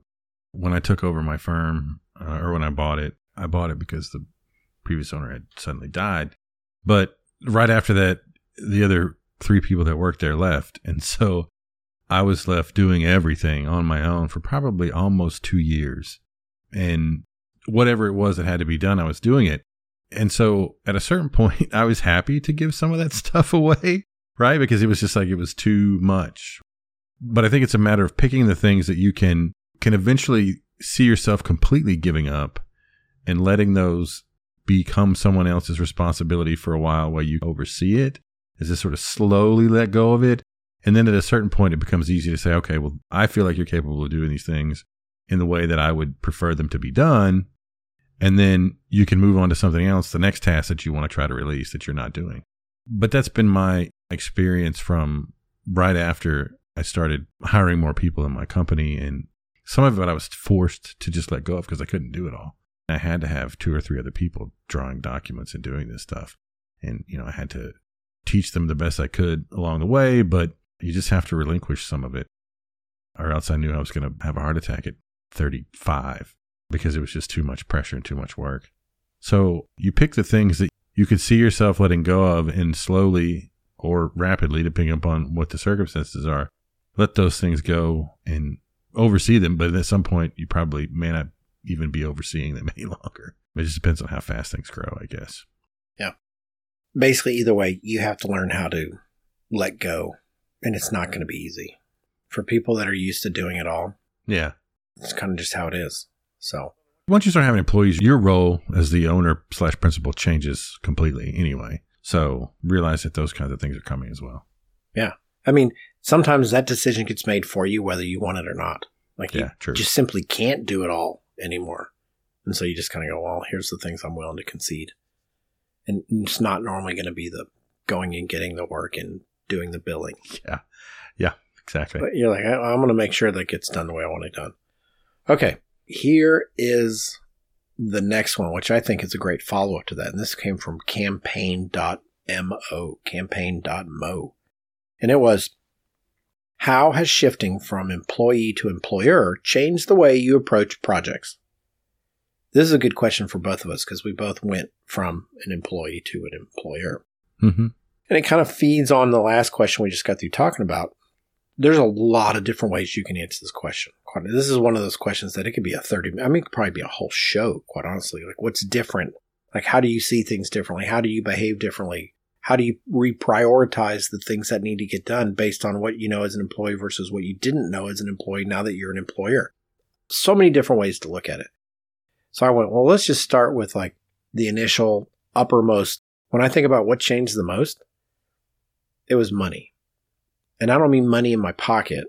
when I took over my firm uh, or when I bought it, I bought it because the previous owner had suddenly died. But right after that, the other three people that worked there left. And so I was left doing everything on my own for probably almost two years. And whatever it was that had to be done, I was doing it. And so at a certain <laughs> point, I was happy to give some of that <laughs> stuff away, right? Because it was just like it was too much. But I think it's a matter of picking the things that you can can eventually see yourself completely giving up and letting those become someone else's responsibility for a while while you oversee it. Is to sort of slowly let go of it. And then at a certain point, it becomes easy to say, okay, well, I feel like you're capable of doing these things in the way that I would prefer them to be done and then you can move on to something else, the next task that you want to try to release that you're not doing. But that's been my experience from right after I started hiring more people in my company. And some of it I was forced to just let go of because I couldn't do it all. I had to have two or three other people drawing documents and doing this stuff. And, you know, I had to teach them the best I could along the way, but you just have to relinquish some of it. Or else I knew I was going to have a heart attack at 35 because it was just too much pressure and too much work. So you pick the things that you could see yourself letting go of and slowly or rapidly, depending upon what the circumstances are, let those things go and oversee them. But at some point, you probably may not even be overseeing them <laughs> any longer. It just depends on how fast things grow, I guess. Yeah. Basically, either way, you have to learn how to let go, and it's not going to be easy. For people that are used to doing it all, yeah, it's kind of just how it is. So once you start having employees, your role as the owner slash principal changes completely anyway. So realize that those kinds of things are coming as well. Yeah. I mean, sometimes that decision gets made for you whether you want it or not. Like yeah, you true. just simply can't do it all anymore. And so you just kind of go, well, here's the things I'm willing to concede. And it's not normally going to be the going and getting the work and doing the billing. Yeah. Yeah, exactly. But you're like, I'm going to make sure that gets done the way I want it done. Okay here is the next one, which I think is a great follow up to that. And this came from campaign.mo, campaign.mo. And it was How has shifting from employee to employer changed the way you approach projects? This is a good question for both of us because we both went from an employee to an employer. Mm-hmm. And it kind of feeds on the last question we just got through talking about there's a lot of different ways you can answer this question. This is one of those questions that it could be a 30, I mean, it could probably be a whole show, quite honestly. Like, what's different? Like, how do you see things differently? How do you behave differently? How do you reprioritize the things that need to get done based on what you know as an employee versus what you didn't know as an employee now that you're an employer? So many different ways to look at it. So I went, well, let's just start with like the initial uppermost. When I think about what changed the most, it was money and I don't mean money in my pocket.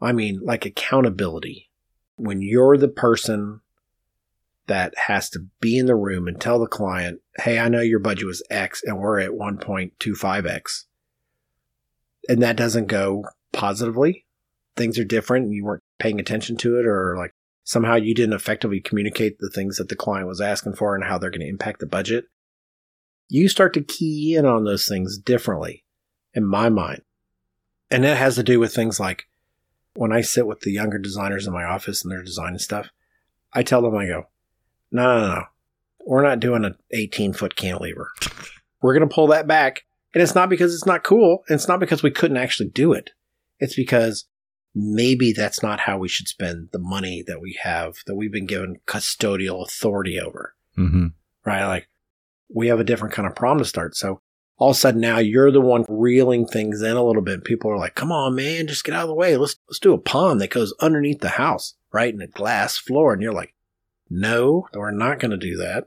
I mean like accountability. when you're the person that has to be in the room and tell the client, Hey, I know your budget was X and we're at 1.25X. And that doesn't go positively. Things are different and you weren't paying attention to it or like somehow you didn't effectively communicate the things that the client was asking for and how they're going to impact the budget. You start to key in on those things differently in my mind. And that has to do with things like when I sit with the younger designers in my office and they're designing stuff, I tell them, I go, no, no, no. We're not doing an 18 foot cantilever. We're going to pull that back. And it's not because it's not cool. And it's not because we couldn't actually do it. It's because maybe that's not how we should spend the money that we have, that we've been given custodial authority over. Mm-hmm. Right? Like we have a different kind of problem to start. So all of a sudden now you're the one reeling things in a little bit. People are like, come on, man, just get out of the way. Let's, let's do a pond that goes underneath the house, right? In a glass floor. And you're like, no, we're not going to do that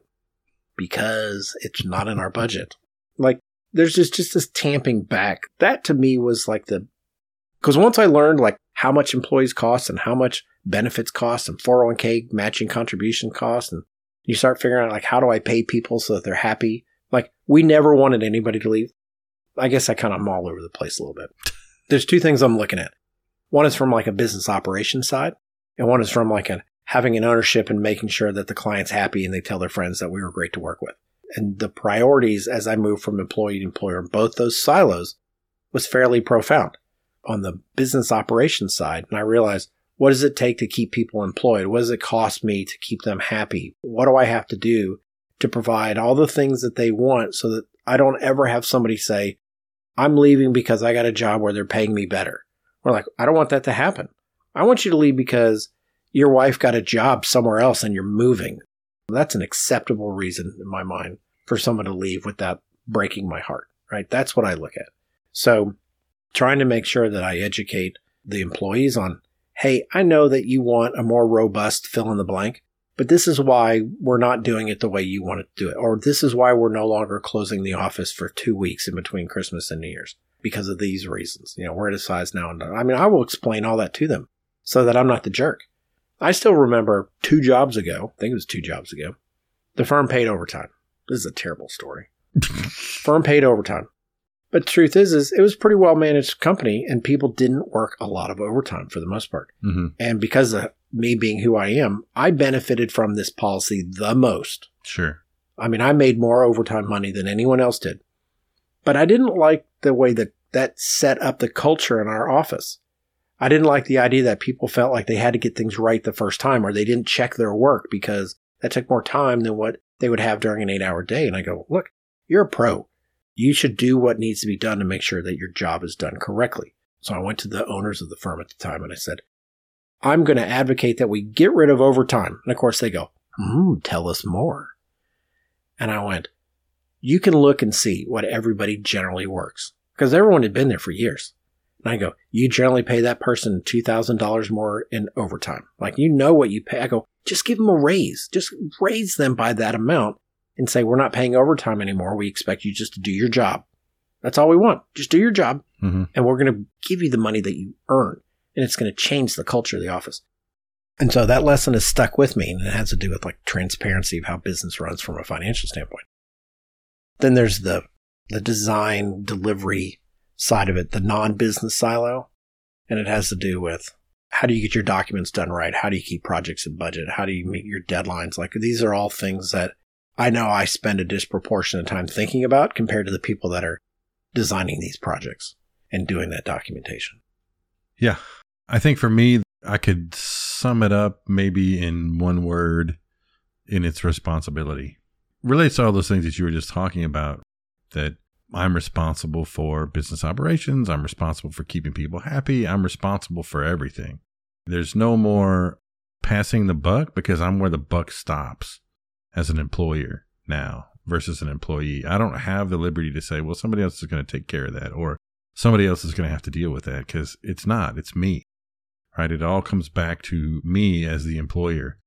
because it's not in our budget. Like there's just, just this tamping back. That to me was like the, because once I learned like how much employees cost and how much benefits cost and 401k matching contribution cost and you start figuring out like how do I pay people so that they're happy we never wanted anybody to leave. I guess I kind of am all over the place a little bit. <laughs> There's two things I'm looking at. One is from like a business operations side, and one is from like a having an ownership and making sure that the client's happy and they tell their friends that we were great to work with. And the priorities as I moved from employee to employer both those silos was fairly profound. On the business operations side, and I realized what does it take to keep people employed? What does it cost me to keep them happy? What do I have to do to provide all the things that they want so that I don't ever have somebody say, I'm leaving because I got a job where they're paying me better. We're like, I don't want that to happen. I want you to leave because your wife got a job somewhere else and you're moving. That's an acceptable reason in my mind for someone to leave without breaking my heart, right? That's what I look at. So trying to make sure that I educate the employees on, Hey, I know that you want a more robust fill in the blank but this is why we're not doing it the way you want to do it. Or this is why we're no longer closing the office for two weeks in between Christmas and New Year's because of these reasons. You know, we're at a size now. And I mean, I will explain all that to them so that I'm not the jerk. I still remember two jobs ago, I think it was two jobs ago, the firm paid overtime. This is a terrible story. <laughs> firm paid overtime. But truth is, is it was a pretty well managed company and people didn't work a lot of overtime for the most part. Mm-hmm. And because of me being who I am, I benefited from this policy the most. Sure. I mean, I made more overtime money than anyone else did. But I didn't like the way that that set up the culture in our office. I didn't like the idea that people felt like they had to get things right the first time or they didn't check their work because that took more time than what they would have during an eight hour day. And I go, look, you're a pro. You should do what needs to be done to make sure that your job is done correctly. So I went to the owners of the firm at the time and I said, I'm going to advocate that we get rid of overtime. And of course they go, hmm, tell us more. And I went, you can look and see what everybody generally works because everyone had been there for years. And I go, you generally pay that person $2,000 more in overtime. Like you know what you pay. I go, just give them a raise. Just raise them by that amount and say, we're not paying overtime anymore. We expect you just to do your job. That's all we want. Just do your job. Mm-hmm. And we're going to give you the money that you earn and it's going to change the culture of the office. And so that lesson has stuck with me and it has to do with like transparency of how business runs from a financial standpoint. Then there's the, the design delivery side of it, the non-business silo. And it has to do with how do you get your documents done right? How do you keep projects in budget? How do you meet your deadlines? Like these are all things that I know I spend a disproportionate time thinking about compared to the people that are designing these projects and doing that documentation. Yeah. I think for me, I could sum it up maybe in one word in its responsibility. Relates to all those things that you were just talking about that I'm responsible for business operations. I'm responsible for keeping people happy. I'm responsible for everything. There's no more passing the buck because I'm where the buck stops as an employer now versus an employee. I don't have the liberty to say, well, somebody else is going to take care of that or somebody else is going to have to deal with that because it's not, it's me right? It all comes back to me as the employer.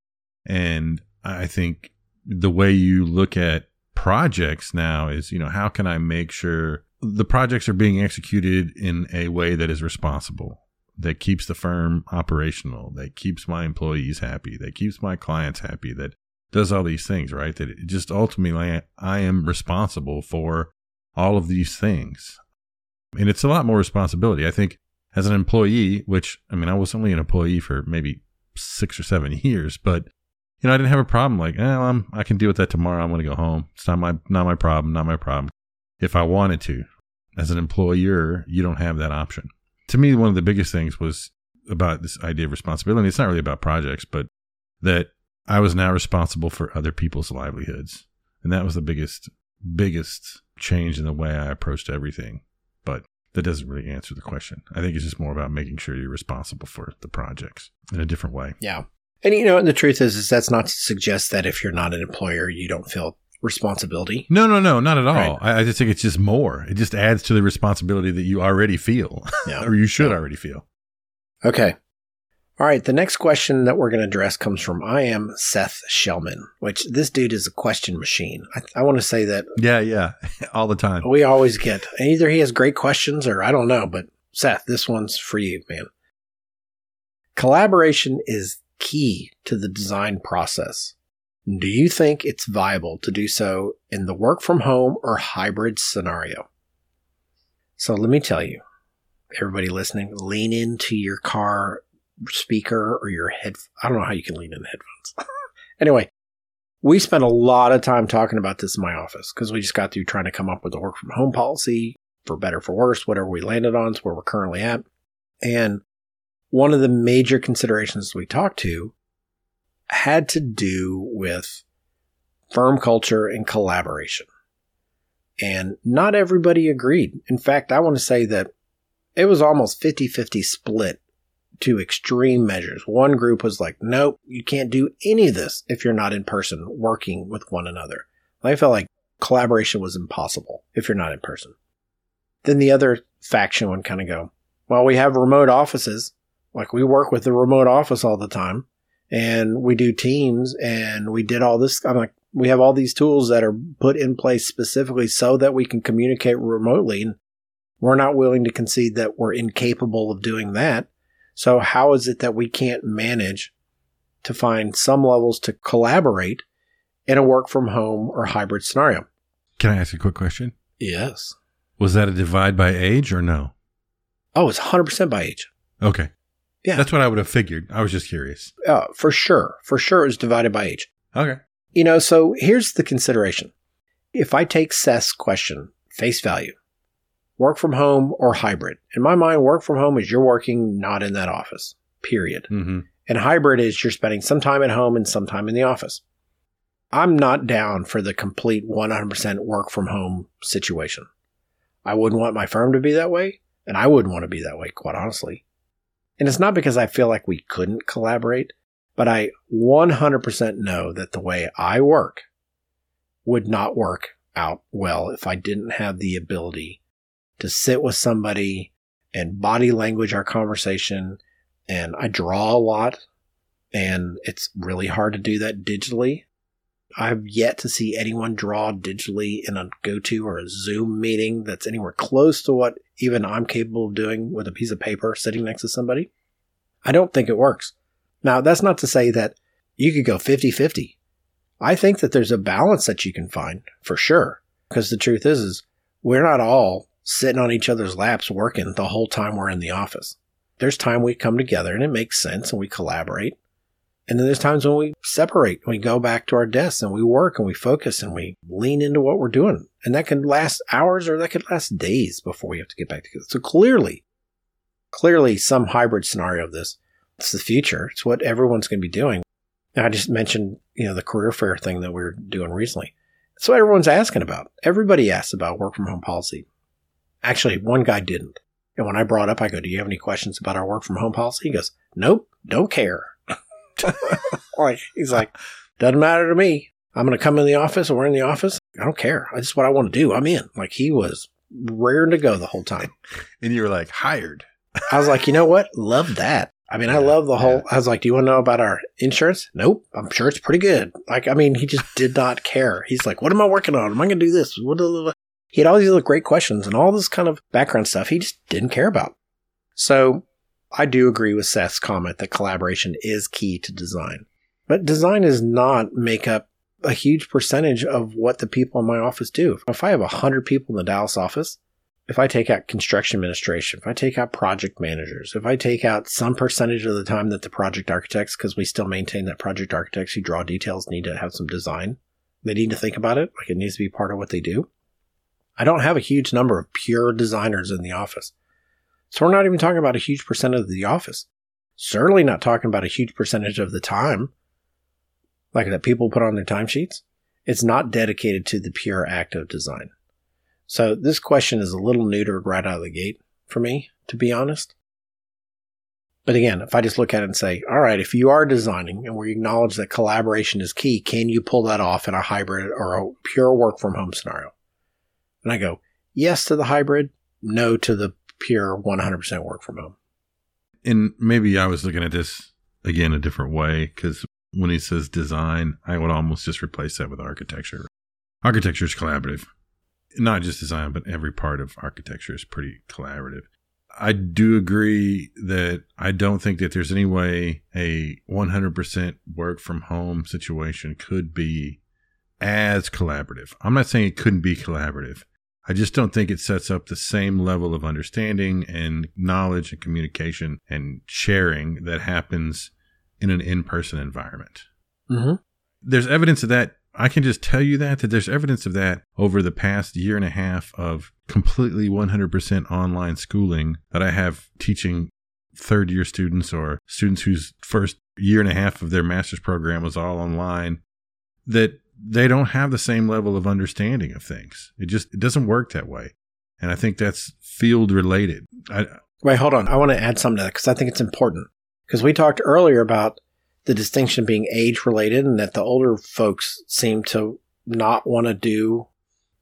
And I think the way you look at projects now is, you know, how can I make sure the projects are being executed in a way that is responsible? that keeps the firm operational, that keeps my employees happy, that keeps my clients happy, that does all these things, right? That it just ultimately I am responsible for all of these things. And it's a lot more responsibility. I think as an employee, which I mean, I was only an employee for maybe six or seven years, but you know, I didn't have a problem like, eh, I can deal with that tomorrow. I'm going to go home. It's not my, not my problem, not my problem. If I wanted to, as an employer, you don't have that option. To me, one of the biggest things was about this idea of responsibility. It's not really about projects, but that I was now responsible for other people's livelihoods. And that was the biggest, biggest change in the way I approached everything. But that doesn't really answer the question. I think it's just more about making sure you're responsible for the projects in a different way. Yeah. And you know, and the truth is, is that's not to suggest that if you're not an employer, you don't feel responsibility. No, no, no, not at all. Right. I, I, just think it's just more. It just adds to the responsibility that you already feel, yeah. <laughs> or you should yeah. already feel. Okay. All right. The next question that we're going to address comes from I am Seth Shellman, which this dude is a question machine. I, I want to say that. Yeah, yeah, <laughs> all the time. We always get either he has great questions or I don't know, but Seth, this one's for you, man. Collaboration is key to the design process. Do you think it's viable to do so in the work from home or hybrid scenario? So let me tell you, everybody listening, lean into your car speaker or your head. I don't know how you can lean into headphones. <laughs> anyway, we spent a lot of time talking about this in my office because we just got through trying to come up with a work from home policy for better, for worse, whatever we landed on is where we're currently at. And one of the major considerations we talked to had to do with firm culture and collaboration. And not everybody agreed. In fact, I want to say that it was almost 50 50 split to extreme measures. One group was like, nope, you can't do any of this if you're not in person working with one another. I felt like collaboration was impossible if you're not in person. Then the other faction would kind of go, well, we have remote offices. Like we work with the remote office all the time and we do teams and we did all this. I'm like, we have all these tools that are put in place specifically so that we can communicate remotely. And we're not willing to concede that we're incapable of doing that. So how is it that we can't manage to find some levels to collaborate in a work from home or hybrid scenario? Can I ask a quick question? Yes. Was that a divide by age or no? Oh, it's 100% by age. Okay. Yeah. That's what I would have figured. I was just curious. Uh, for sure. For sure, it was divided by age. Okay. You know, so here's the consideration. If I take Seth's question, face value, work from home or hybrid, in my mind, work from home is you're working not in that office, period. Mm-hmm. And hybrid is you're spending some time at home and some time in the office. I'm not down for the complete 100% work from home situation. I wouldn't want my firm to be that way, and I wouldn't want to be that way, quite honestly. And it's not because I feel like we couldn't collaborate, but I 100% know that the way I work would not work out well if I didn't have the ability to sit with somebody and body language our conversation. And I draw a lot and it's really hard to do that digitally. I've yet to see anyone draw digitally in a GoTo or a Zoom meeting that's anywhere close to what even I'm capable of doing with a piece of paper sitting next to somebody. I don't think it works. Now, that's not to say that you could go 50 50. I think that there's a balance that you can find for sure. Because the truth is, is we're not all sitting on each other's laps working the whole time we're in the office. There's time we come together and it makes sense and we collaborate. And then there's times when we separate, we go back to our desks and we work and we focus and we lean into what we're doing. And that can last hours or that could last days before we have to get back together. So clearly, clearly some hybrid scenario of this. It's the future. It's what everyone's going to be doing. I just mentioned, you know, the career fair thing that we are doing recently. That's what everyone's asking about. Everybody asks about work from home policy. Actually, one guy didn't. And when I brought up, I go, Do you have any questions about our work from home policy? He goes, Nope, don't care. <laughs> like, he's like, Doesn't matter to me. I'm going to come in the office or we're in the office. I don't care. That's what I want to do. I'm in. Like, he was raring to go the whole time. <laughs> and you were like, Hired. I was like, You know what? Love that. I mean, I love the whole. Yeah. I was like, "Do you want to know about our insurance?" Nope. I'm sure it's pretty good. Like, I mean, he just did not care. He's like, "What am I working on? Am I going to do this?" He had all these other great questions and all this kind of background stuff he just didn't care about. So I do agree with Seth's comment that collaboration is key to design. But design does not make up a huge percentage of what the people in my office do. If I have 100 people in the Dallas office, if I take out construction administration, if I take out project managers, if I take out some percentage of the time that the project architects, because we still maintain that project architects who draw details need to have some design, they need to think about it, like it needs to be part of what they do. I don't have a huge number of pure designers in the office. So we're not even talking about a huge percentage of the office. Certainly not talking about a huge percentage of the time, like that people put on their timesheets. It's not dedicated to the pure act of design. So this question is a little neutered right out of the gate for me, to be honest. But again, if I just look at it and say, all right, if you are designing and we acknowledge that collaboration is key, can you pull that off in a hybrid or a pure work from home scenario? And I go, yes to the hybrid, no to the pure 100% work from home. And maybe I was looking at this again a different way because when he says design, I would almost just replace that with architecture. Architecture is collaborative not just design, but every part of architecture is pretty collaborative. I do agree that I don't think that there's any way a 100% work from home situation could be as collaborative. I'm not saying it couldn't be collaborative. I just don't think it sets up the same level of understanding and knowledge and communication and sharing that happens in an in person environment. Mm-hmm. There's evidence of that I can just tell you that that there's evidence of that over the past year and a half of completely 100% online schooling that I have teaching third year students or students whose first year and a half of their master's program was all online that they don't have the same level of understanding of things. It just it doesn't work that way. And I think that's field related. I, Wait, hold on. I want to add something to that because I think it's important. Because we talked earlier about the distinction being age related and that the older folks seem to not want to do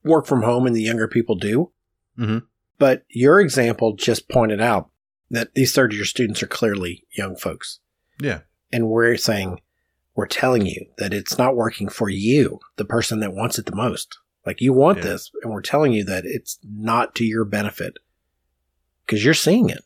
work from home and the younger people do. Mm-hmm. But your example just pointed out that these third year students are clearly young folks. Yeah. And we're saying, we're telling you that it's not working for you, the person that wants it the most. Like you want Yeah. this, and we're telling you that it's not to your benefit because you're seeing it.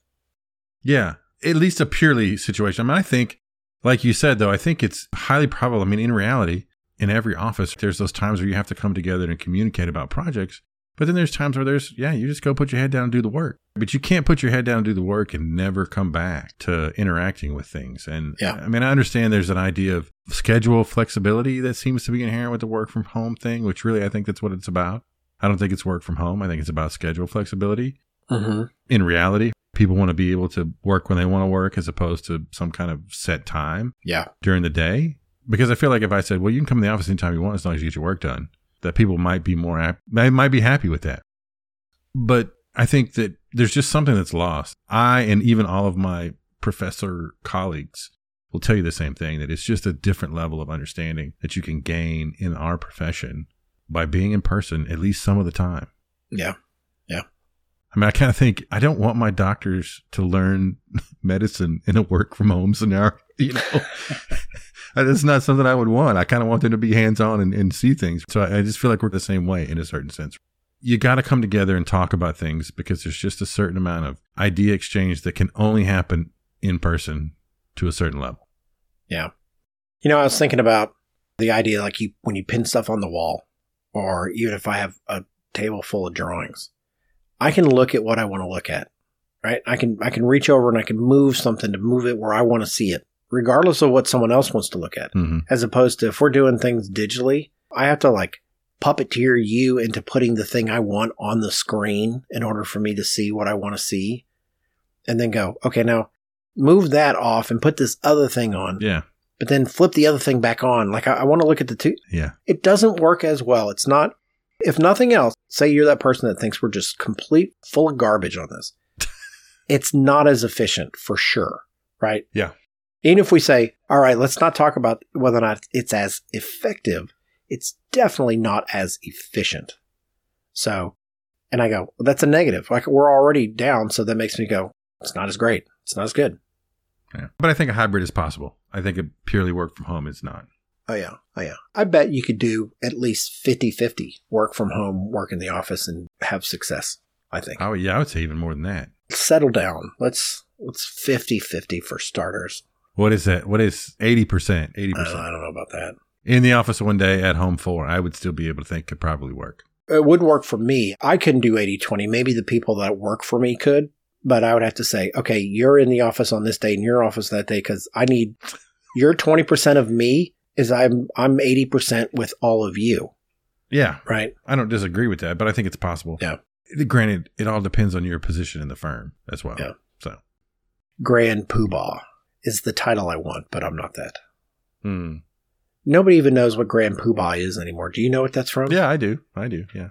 Yeah. At least a purely situation. I mean, I think, like you said, though, I think it's highly probable. I mean, in reality, in every office, there's those times where you have to come together and communicate about projects. But then there's times where there's, yeah, you just go put your head down and do the work. But you can't put your head down and do the work and never come back to interacting with things. And Yeah. I mean, I understand there's an idea of schedule flexibility that seems to be inherent with the work from home thing, which really I think that's what it's about. I don't think it's work from home. I think it's about schedule flexibility Mm-hmm. in reality, people want to be able to work when they want to work as opposed to some kind of set time Yeah. during the day. Because I feel like if I said, well, you can come in the office anytime you want as long as you get your work done, that people might be more, they might be happy with that. But I think that there's just something that's lost. I and even all of my professor colleagues will tell you the same thing that it's just a different level of understanding that you can gain in our profession by being in person at least some of the time. Yeah. Yeah. I mean, I kind of think I don't want my doctors to learn <laughs> medicine in a work from home scenario. <laughs> You know, <laughs> that's not something I would want. I kind of want them to be hands on and, and see things. So I, I just feel like we're the same way in a certain sense. You got to come together and talk about things because there's just a certain amount of idea exchange that can only happen in person to a certain level. Yeah. You know, I was thinking about the idea like you when you pin stuff on the wall, or even if I have a table full of drawings, I can look at what I want to look at. Right? I can I can reach over and I can move something to move it where I want to see it, regardless of what someone else wants to look at. hmm As opposed to if we're doing things digitally, I have to like puppeteer you into putting the thing I want on the screen in order for me to see what I want to see. And then go, okay, now move that off and put this other thing on Yeah. but then flip the other thing back on. Like I, I want to look at the two. Yeah. It doesn't work as well. It's not. If nothing else, say you're that person that thinks we're just complete full of garbage on this. <laughs> it's not as efficient for sure, right? Yeah. Even if we say, all right, let's not talk about whether or not it's as effective. It's definitely not as efficient. So, and I go, well, that's a negative. Like we're already down, so that makes me go, it's not as great. It's not as good. Yeah. But I think a hybrid is possible. I think a purely work from home is not. Oh yeah. Oh yeah. I bet you could do at least 50-50 work from home, work in the office and have success, I think. Oh, yeah. I would say even more than that. Settle down. Let's It's 50 50 for starters. What is that? What is 80%? 80%. I don't, I don't know about that. In the office one day, at home four. I would still be able to think could probably work. It wouldn't work for me. I couldn't do 80 20. Maybe the people that work for me could, but I would have to say, okay, you're in the office on this day and your office that day because I need your 20% of me is I'm I'm 80% with all of you, Yeah, right? I don't disagree with that, but I think it's possible. Yeah. Granted, it all depends on your position in the firm as well. Yeah. So, Grand Poobah is the title I want, but I'm not that. hmm. Nobody even knows what Grand Poobah is anymore. Do you know what that's from? yeah, I do. I do. Yeah.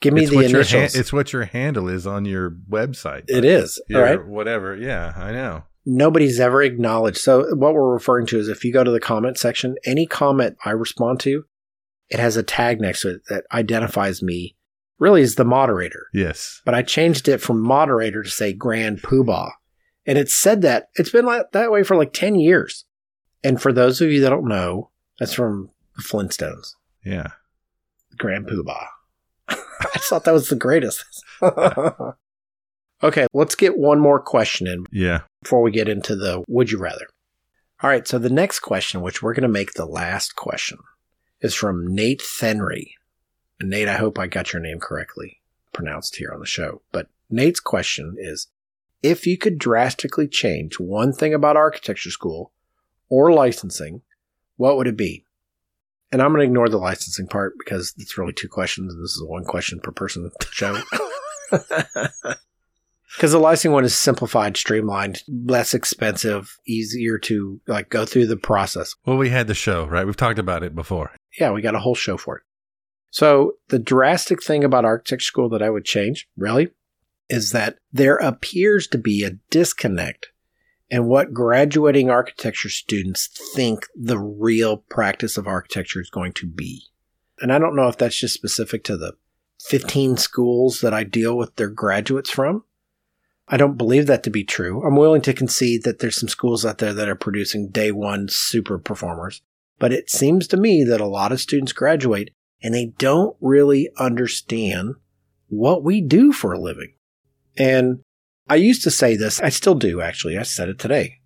Give me it's the initials. ha- it's what your handle is on your website. it is. All right. Whatever. Yeah, I know. Nobody's ever acknowledged. So what we're referring to is if you go to the comment section, any comment I respond to, it has a tag next to it that identifies me really as the moderator. Yes. But I changed it from moderator to say Grand Poobah. And it said that it's been like that way for like 10 years. And for those of you that don't know, that's from the Flintstones, Yeah. Grand Poobah. <laughs> I thought that was the greatest. <laughs> okay, let's get one more question in Yeah. before we get into the would you rather. All right, so the next question, which we're going to make the last question, is from Nate Fenry. And Nate, I hope I got your name correctly pronounced here on the show. But Nate's question is if you could drastically change one thing about architecture school or licensing, what would it be? And I'm going to ignore the licensing part because it's really two questions, and this is one question per person the show. <laughs> <laughs> Because the licensing one is simplified, streamlined, less expensive, easier to like go through the process. Well, we had the show, right? We've talked about it before. Yeah, we got a whole show for it. So the drastic thing about architecture school that I would change, really, is that there appears to be a disconnect in what graduating architecture students think the real practice of architecture is going to be. And I don't know if that's just specific to the 15 schools that I deal with their graduates from. I don't believe that to be true. I'm willing to concede that there's some schools out there that are producing day one super performers. But it seems to me that a lot of students graduate and they don't really understand what we do for a living. And I used to say this, I still do actually, I said it today.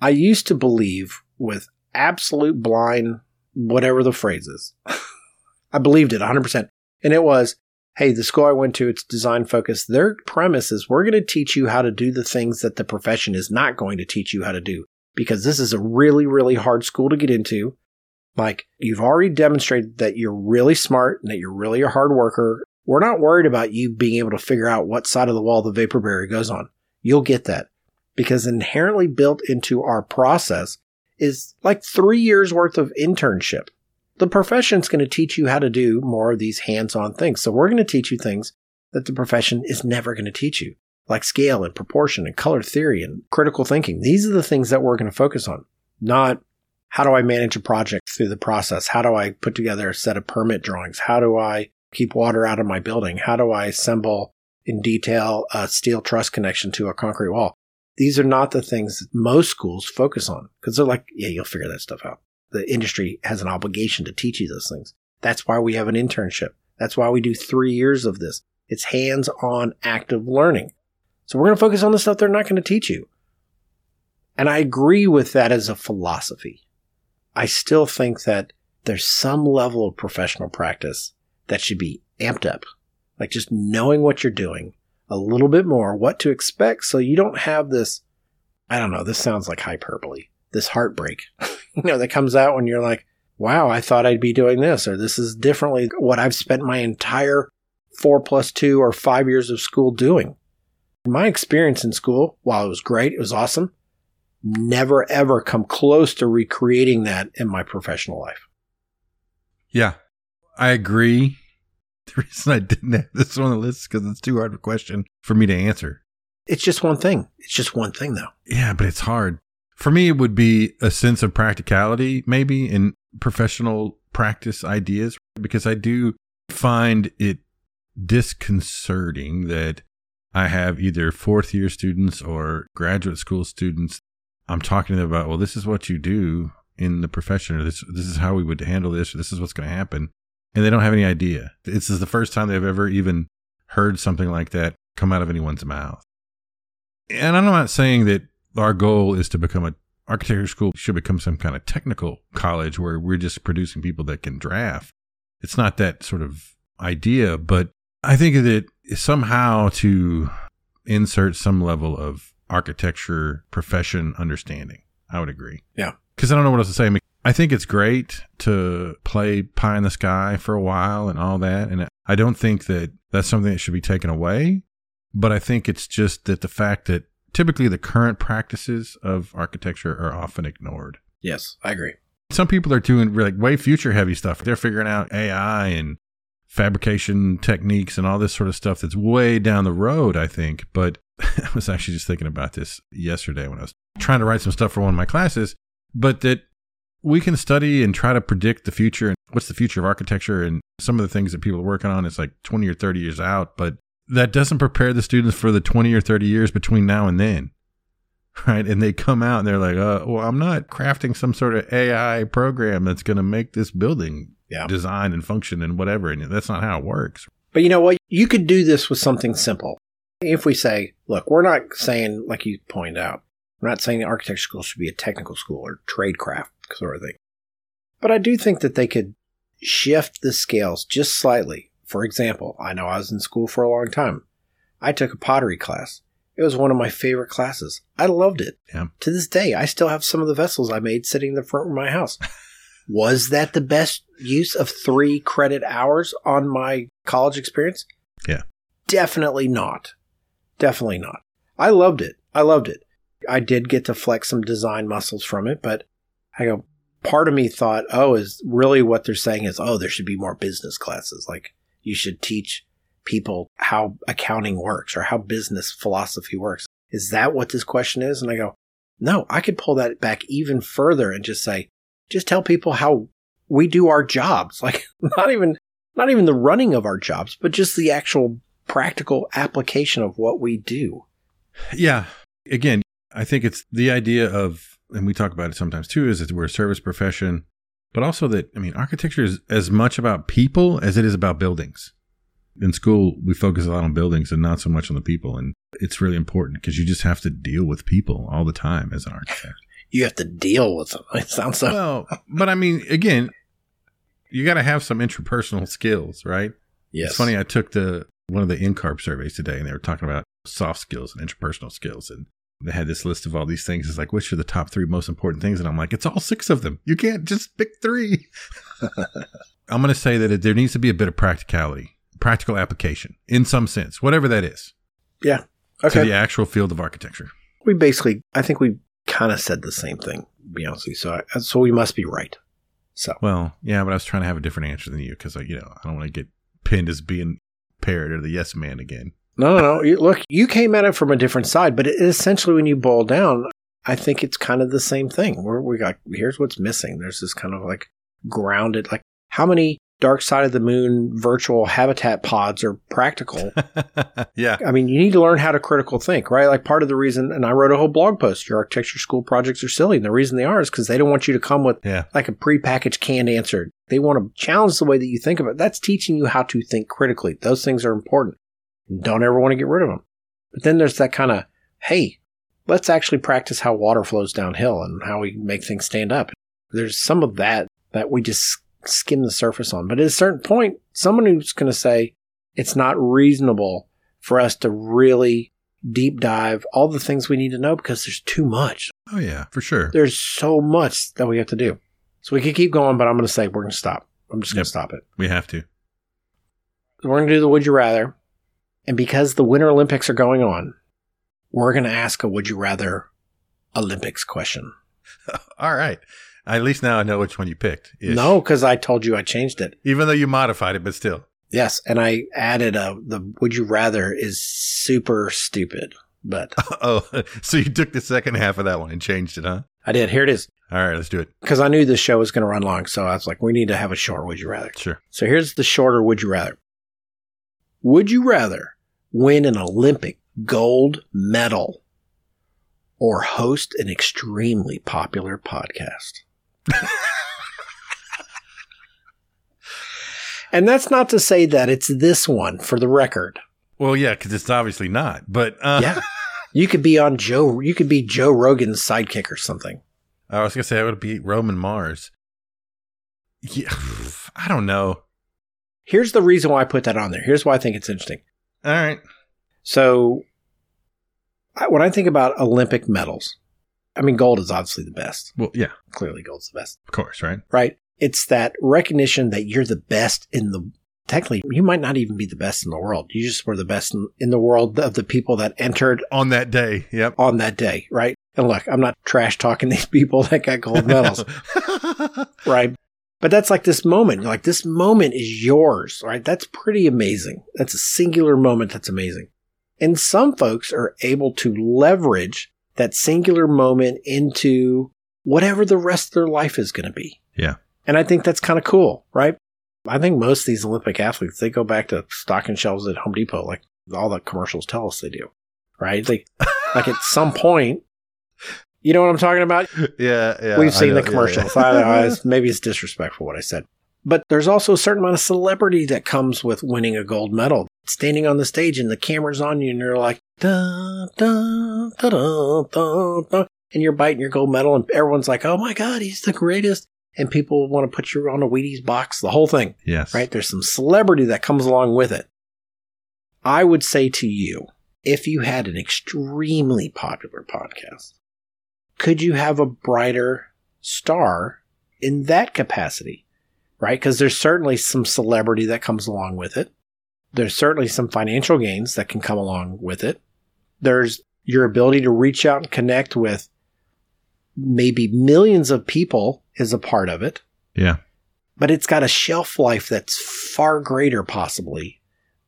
I used to believe with absolute blind, whatever the phrase is. <laughs> I believed it 100%. And it was, hey, the school I went to, it's design focused. Their premise is we're going to teach you how to do the things that the profession is not going to teach you how to do because this is a really, really hard school to get into. Like you've already demonstrated that you're really smart and that you're really a hard worker. We're not worried about you being able to figure out what side of the wall the vapor barrier goes on. You'll get that because inherently built into our process is like three years worth of internship. The profession's going to teach you how to do more of these hands on things. So we're going to teach you things that the profession is never going to teach you, like scale and proportion and color theory and critical thinking. These are the things that we're going to focus on, not how do I manage a project through the process? How do I put together a set of permit drawings? How do I keep water out of my building? How do I assemble in detail a steel truss connection to a concrete wall? These are not the things most schools focus on because they're like, yeah, you'll figure that stuff out. The industry has an obligation to teach you those things. That's why we have an internship. That's why we do three years of this. It's hands on active learning. So we're going to focus on the stuff they're not going to teach you. And I agree with that as a philosophy. I still think that there's some level of professional practice that should be amped up. Like just knowing what you're doing a little bit more, what to expect, so you don't have this, I don't know, this sounds like hyperbole, this heartbreak, <laughs> you know, that comes out when you're like, wow, I thought I'd be doing this, or this is differently what I've spent my entire four plus two or five years of school doing. My experience in school, while it was great, it was awesome, never ever come close to recreating that in my professional life. Yeah, I agree. <laughs> The reason I didn't have this on the list is because it's too hard of a question for me to answer. It's just one thing. It's just one thing, though. Yeah, but it's hard. For me, it would be a sense of practicality, maybe in professional practice ideas, because I do find it disconcerting that I have either fourth year students or graduate school students. I'm talking to them about, well, this is what you do in the profession, or this, this is how we would handle this, or this is what's going to happen. And they don't have any idea. This is the first time they've ever even heard something like that come out of anyone's mouth. And I'm not saying that our goal is to become a architecture school should become some kind of technical college where we're just producing people that can draft. It's not that sort of idea, but I think that somehow to insert some level of architecture profession understanding. I would agree. Yeah. Because I don't know what else to say. I, mean, I think it's great to play pie in the sky for a while and all that. And I don't think that that's something that should be taken away. But I think it's just that the fact that typically the current practices of architecture are often ignored. Yes, I agree. Some people are doing like way future heavy stuff. They're figuring out AI and fabrication techniques and all this sort of stuff that's way down the road, I think. But <laughs> I was actually just thinking about this yesterday when I was trying to write some stuff for one of my classes, but that we can study and try to predict the future and what's the future of architecture and some of the things that people are working on is like 20 or 30 years out, but that doesn't prepare the students for the 20 or 30 years between now and then. <laughs> Right. And they come out and they're like, uh, well, I'm not crafting some sort of AI program that's going to make this building Yeah. design and function and whatever. And that's not how it works. But you know what? You could do this with something simple. If we say, look, we're not saying, like you pointed out, we're not saying the architecture school should be a technical school or tradecraft sort of thing. But I do think that they could shift the scales just slightly. For example, I know I was in school for a long time. I took a pottery class. It was one of my favorite classes. I loved it. Yeah. To this day, I still have some of the vessels I made sitting in the front of my house. <laughs> was that the best use of three credit hours on my college experience? Yeah. Definitely not. Definitely not. I loved it. I loved it. I did get to flex some design muscles from it, but I go, part of me thought, oh, is really what they're saying is, oh, there should be more business classes. Like you should teach people how accounting works or how business philosophy works. Is that what this question is? And I go, no, I could pull that back even further and just say, just tell people how we do our jobs. <laughs> Like not even, not even the running of our jobs, but just the actual practical application of what we do. Yeah. Again, I think it's the idea of, and we talk about it sometimes too, is that we're a service profession, but also that, I mean, architecture is as much about people as it is about buildings. In school, we focus a lot on buildings and not so much on the people. And it's really important because you just have to deal with people all the time as an architect. <laughs> You have to deal with them. It sounds so. well, but I mean, again, you got to have some interpersonal skills, right? yes. It's funny. I took the one of the NCARB surveys today, and they were talking about soft skills and interpersonal skills, and they had this list of all these things. It's like, which are the top three most important things? And I'm like, it's all six of them. You can't just pick three. <laughs> I'm going to say that it, there needs to be a bit of practicality, practical application in some sense, whatever that is, Yeah. to the actual field of architecture. we basically, I think we kind of said the same thing, to be honest with you. So, I, uh, so we must be right. So, Well, yeah, but I was trying to have a different answer than you because, like, you know, I don't want to get pinned as being paired or the yes man again. No, no, no. You, look, you came at it from a different side, but it, essentially, when you boil down, I think it's kind of the same thing. Where we got here's what's missing. There's this kind of like grounded, like how many dark side of the moon virtual habitat pods are practical <laughs> yeah. I mean, you need to learn how to critical think, right? Like part of the reason, and I wrote a whole blog post, your architecture school projects are silly. And the reason they are is because they don't want you to come with Yeah. like a prepackaged canned answer. They want to challenge the way that you think of it. That's teaching you how to think critically. Those things are important. Don't ever want to get rid of them. But then there's that kind of, hey, let's actually practice how water flows downhill and how we make things stand up. There's some of that that we just skim the surface on. But at a certain point, someone who's going to say it's not reasonable for us to really deep dive all the things we need to know because there's too much. Oh, yeah, for sure. There's so much that we have to do. So we could keep going, but I'm going to say we're going to stop. I'm just going Yep. to stop it. We have to. We're going to do the Would You Rather. And because the Winter Olympics are going on, we're going to ask a Would You Rather Olympics question. <laughs> All right. At least now I know which one you picked. No, because I told you I changed it. Even though you modified it, but still. Yes, and I added a the Would You Rather is super stupid, but <laughs> Oh, <laughs> so you took the second half of that one and changed it, huh? I did. Here it is. All right, let's do it. Because I knew this show was going to run long, so I was like, we need to have a short Would You Rather. Sure. So here's the shorter Would You Rather. Would you rather win an Olympic gold medal or host an extremely popular podcast? <laughs> and that's not to say that it's this one for the record. Well, yeah, because it's obviously not. But uh, Yeah. <laughs> You could be on Joe. You could be Joe Rogan's sidekick or something. I was gonna say I would beat Roman Mars. Yeah, <sighs> I don't know. Here's the reason why I put that on there. Here's why I think it's interesting. All right. So, I, when I think about Olympic medals, I mean, gold is obviously the best. Well, yeah, Clearly, gold's the best, of course, right? right? It's that recognition that you're the best in the. Technically, you might not even be the best in the world. You just were the best in, in the world of the people that entered On that day. Yep. on that day, right? And look, I'm not trash talking <laughs> these people that got gold medals, <laughs> right? But that's like this moment. Like this moment is yours, right? That's pretty amazing. That's a singular moment that's amazing. And some folks are able to leverage that singular moment into whatever the rest of their life is going to be. Yeah. And I think that's kind of cool, right? I think most of these Olympic athletes, they go back to stocking shelves at Home Depot, like all the commercials tell us they do, right? Like, like at some point, you know what I'm talking about? yeah, yeah. We've seen know, the yeah, commercials. yeah. I I <laughs> maybe it's disrespectful what I said. But there's also a certain amount of celebrity that comes with winning a gold medal. Standing on the stage and the camera's on you and you're like, da, da, da, da, da, da, and you're biting your gold medal and everyone's like, oh my God, he's the greatest. And people want to put you on a Wheaties box, the whole thing, yes. right? There's some celebrity that comes along with it. I would say to you, if you had an extremely popular podcast, could you have a brighter star in that capacity? Right? Because there's certainly some celebrity that comes along with it. There's certainly some financial gains that can come along with it. There's your ability to reach out and connect with maybe millions of people is a part of it Yeah. but it's got a shelf life that's far greater possibly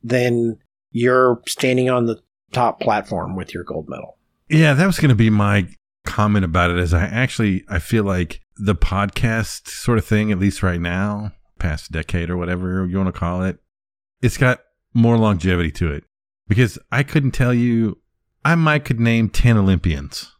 than you're standing on the top platform with your gold medal. Yeah, that was going to be my comment about it. Is I actually I feel like the podcast sort of thing, at least right now, past decade or whatever you want to call it, it's got more longevity to it. Because I couldn't tell you, I might could name ten Olympians,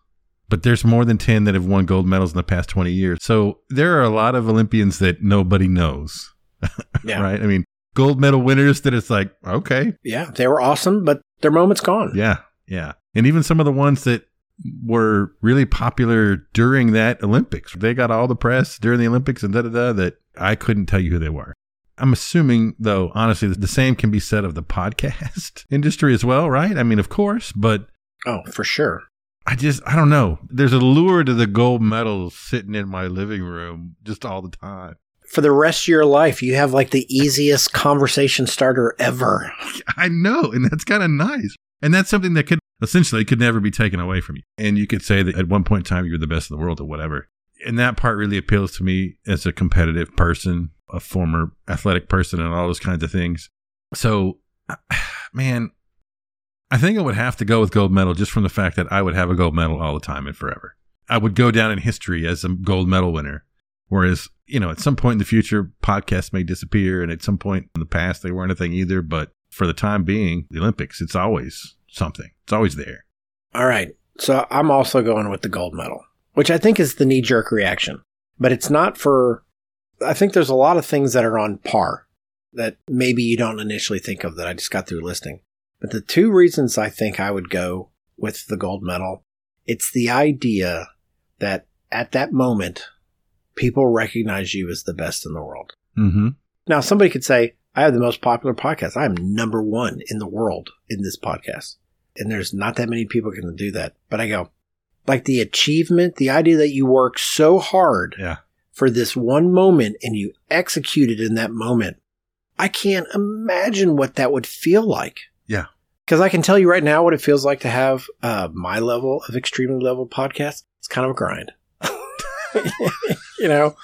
but there's more than ten that have won gold medals in the past twenty years. So there are a lot of Olympians that nobody knows, <laughs> Yeah. right? I mean, gold medal winners that it's like okay, Yeah, they were awesome, but their moment's gone. yeah, yeah. And even some of the ones that were really popular during that Olympics, they got all the press during the Olympics and da da da that I couldn't tell you who they were. I'm assuming, though, honestly, the same can be said of the <laughs> podcast industry as well, right? I mean, of course, but Oh, for sure. I just, I don't know. There's a lure to the gold medals sitting in my living room just all the time. For the rest of your life, you have like the easiest conversation starter ever. <laughs> I know, and that's kind of nice. And that's something that could essentially it could never be taken away from you. And you could say that at one point in time you're the best in the world or whatever. And that part really appeals to me as a competitive person, a former athletic person, and all those kinds of things. So, <sighs> man, I think I would have to go with gold medal just from the fact that I would have a gold medal all the time and forever. I would go down in history as a gold medal winner. Whereas, you know, at some point in the future, podcasts may disappear, and at some point in the past, they weren't a thing either. But for the time being, the Olympics, it's always something. It's always there. All right. So I'm also going with the gold medal, which I think is the knee jerk reaction. But it's not for, I think there's a lot of things that are on par that maybe you don't initially think of that I just got through listing. But the two reasons I think I would go with the gold medal, it's the idea that at that moment, people recognize you as the best in the world. Mm-hmm. Now, somebody could say, I have the most popular podcast. I'm number one in the world in this podcast. And there's not that many people can do that. But I go, like the achievement, the idea that you work so hard Yeah. for this one moment and you execute it in that moment. I can't imagine what that would feel like. Yeah. Because I can tell you right now what it feels like to have uh, my level of extremely level podcast. It's kind of a grind. <laughs> you know,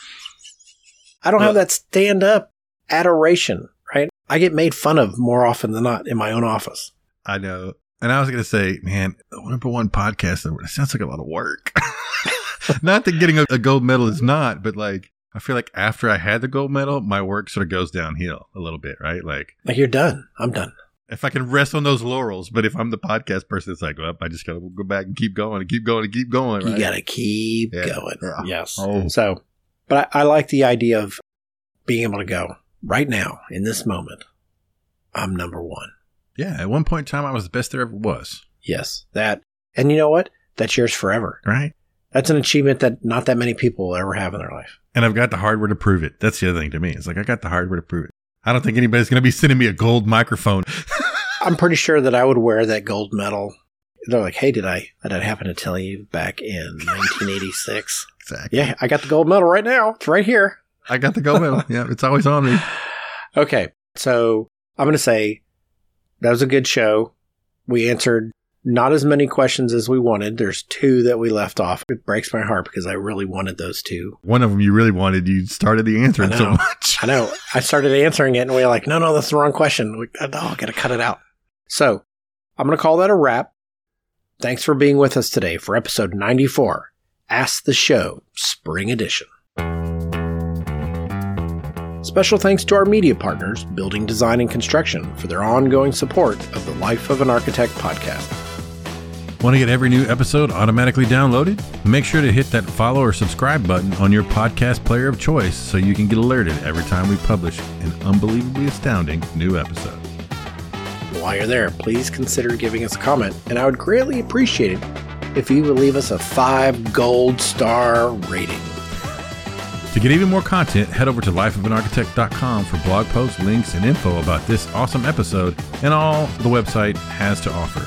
I don't have that stand up adoration, right? I get made fun of more often than not in my own office. I know. And I was going to say, man, the number one podcast, it sounds like a lot of work. <laughs> not that getting a, a gold medal is not, but like, I feel like after I had the gold medal, my work sort of goes downhill a little bit, right? Like, Like you're done. I'm done. if I can rest on those laurels, but if I'm the podcast person, it's like, well, I just got to go back and keep going and keep going and keep going, right? You got to keep Yeah. going. Yeah. Yes. Oh. So, but I, I like the idea of being able to go right now in this moment. I'm number one. Yeah. At one point in time, I was the best there ever was. Yes, that And you know what? That's yours forever. Right. That's an achievement that not that many people will ever have in their life. And I've got the hardware to prove it. That's the other thing to me. It's like I got the hardware to prove it. I don't think anybody's going to be sending me a gold microphone. <laughs> I'm pretty sure that I would wear that gold medal. They're like, "Hey, did I did I happen to tell you back in <laughs> 1986?" exactly. yeah, I got the gold medal right now. It's right here. I got the gold medal. yeah, it's always on me. <sighs> Okay, so I'm going to say that was a good show. We answered not as many questions as we wanted. There's two that we left off. It breaks my heart because I really wanted those two. One of them you really wanted. You started the answering so much. I know. I started answering it and we were like, no, no, that's the wrong question. We, oh, I got to cut it out. So I'm going to call that a wrap. Thanks for being with us today for episode 94 Ask the Show, Spring Edition. Special thanks to our media partners, Building Design and Construction, for their ongoing support of the Life of an Architect podcast. Want to get every new episode automatically downloaded? Make sure to hit that follow or subscribe button on your podcast player of choice so you can get alerted every time we publish an unbelievably astounding new episode. While you're there, please consider giving us a comment, and I would greatly appreciate it if you would leave us a five gold star rating. To get even more content, head over to lifeofanarchitect.com for blog posts, links, and info about this awesome episode and all the website has to offer.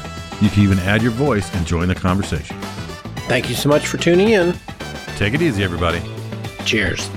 You can even add your voice and join the conversation. Thank you so much for tuning in. Take it easy, everybody. Cheers.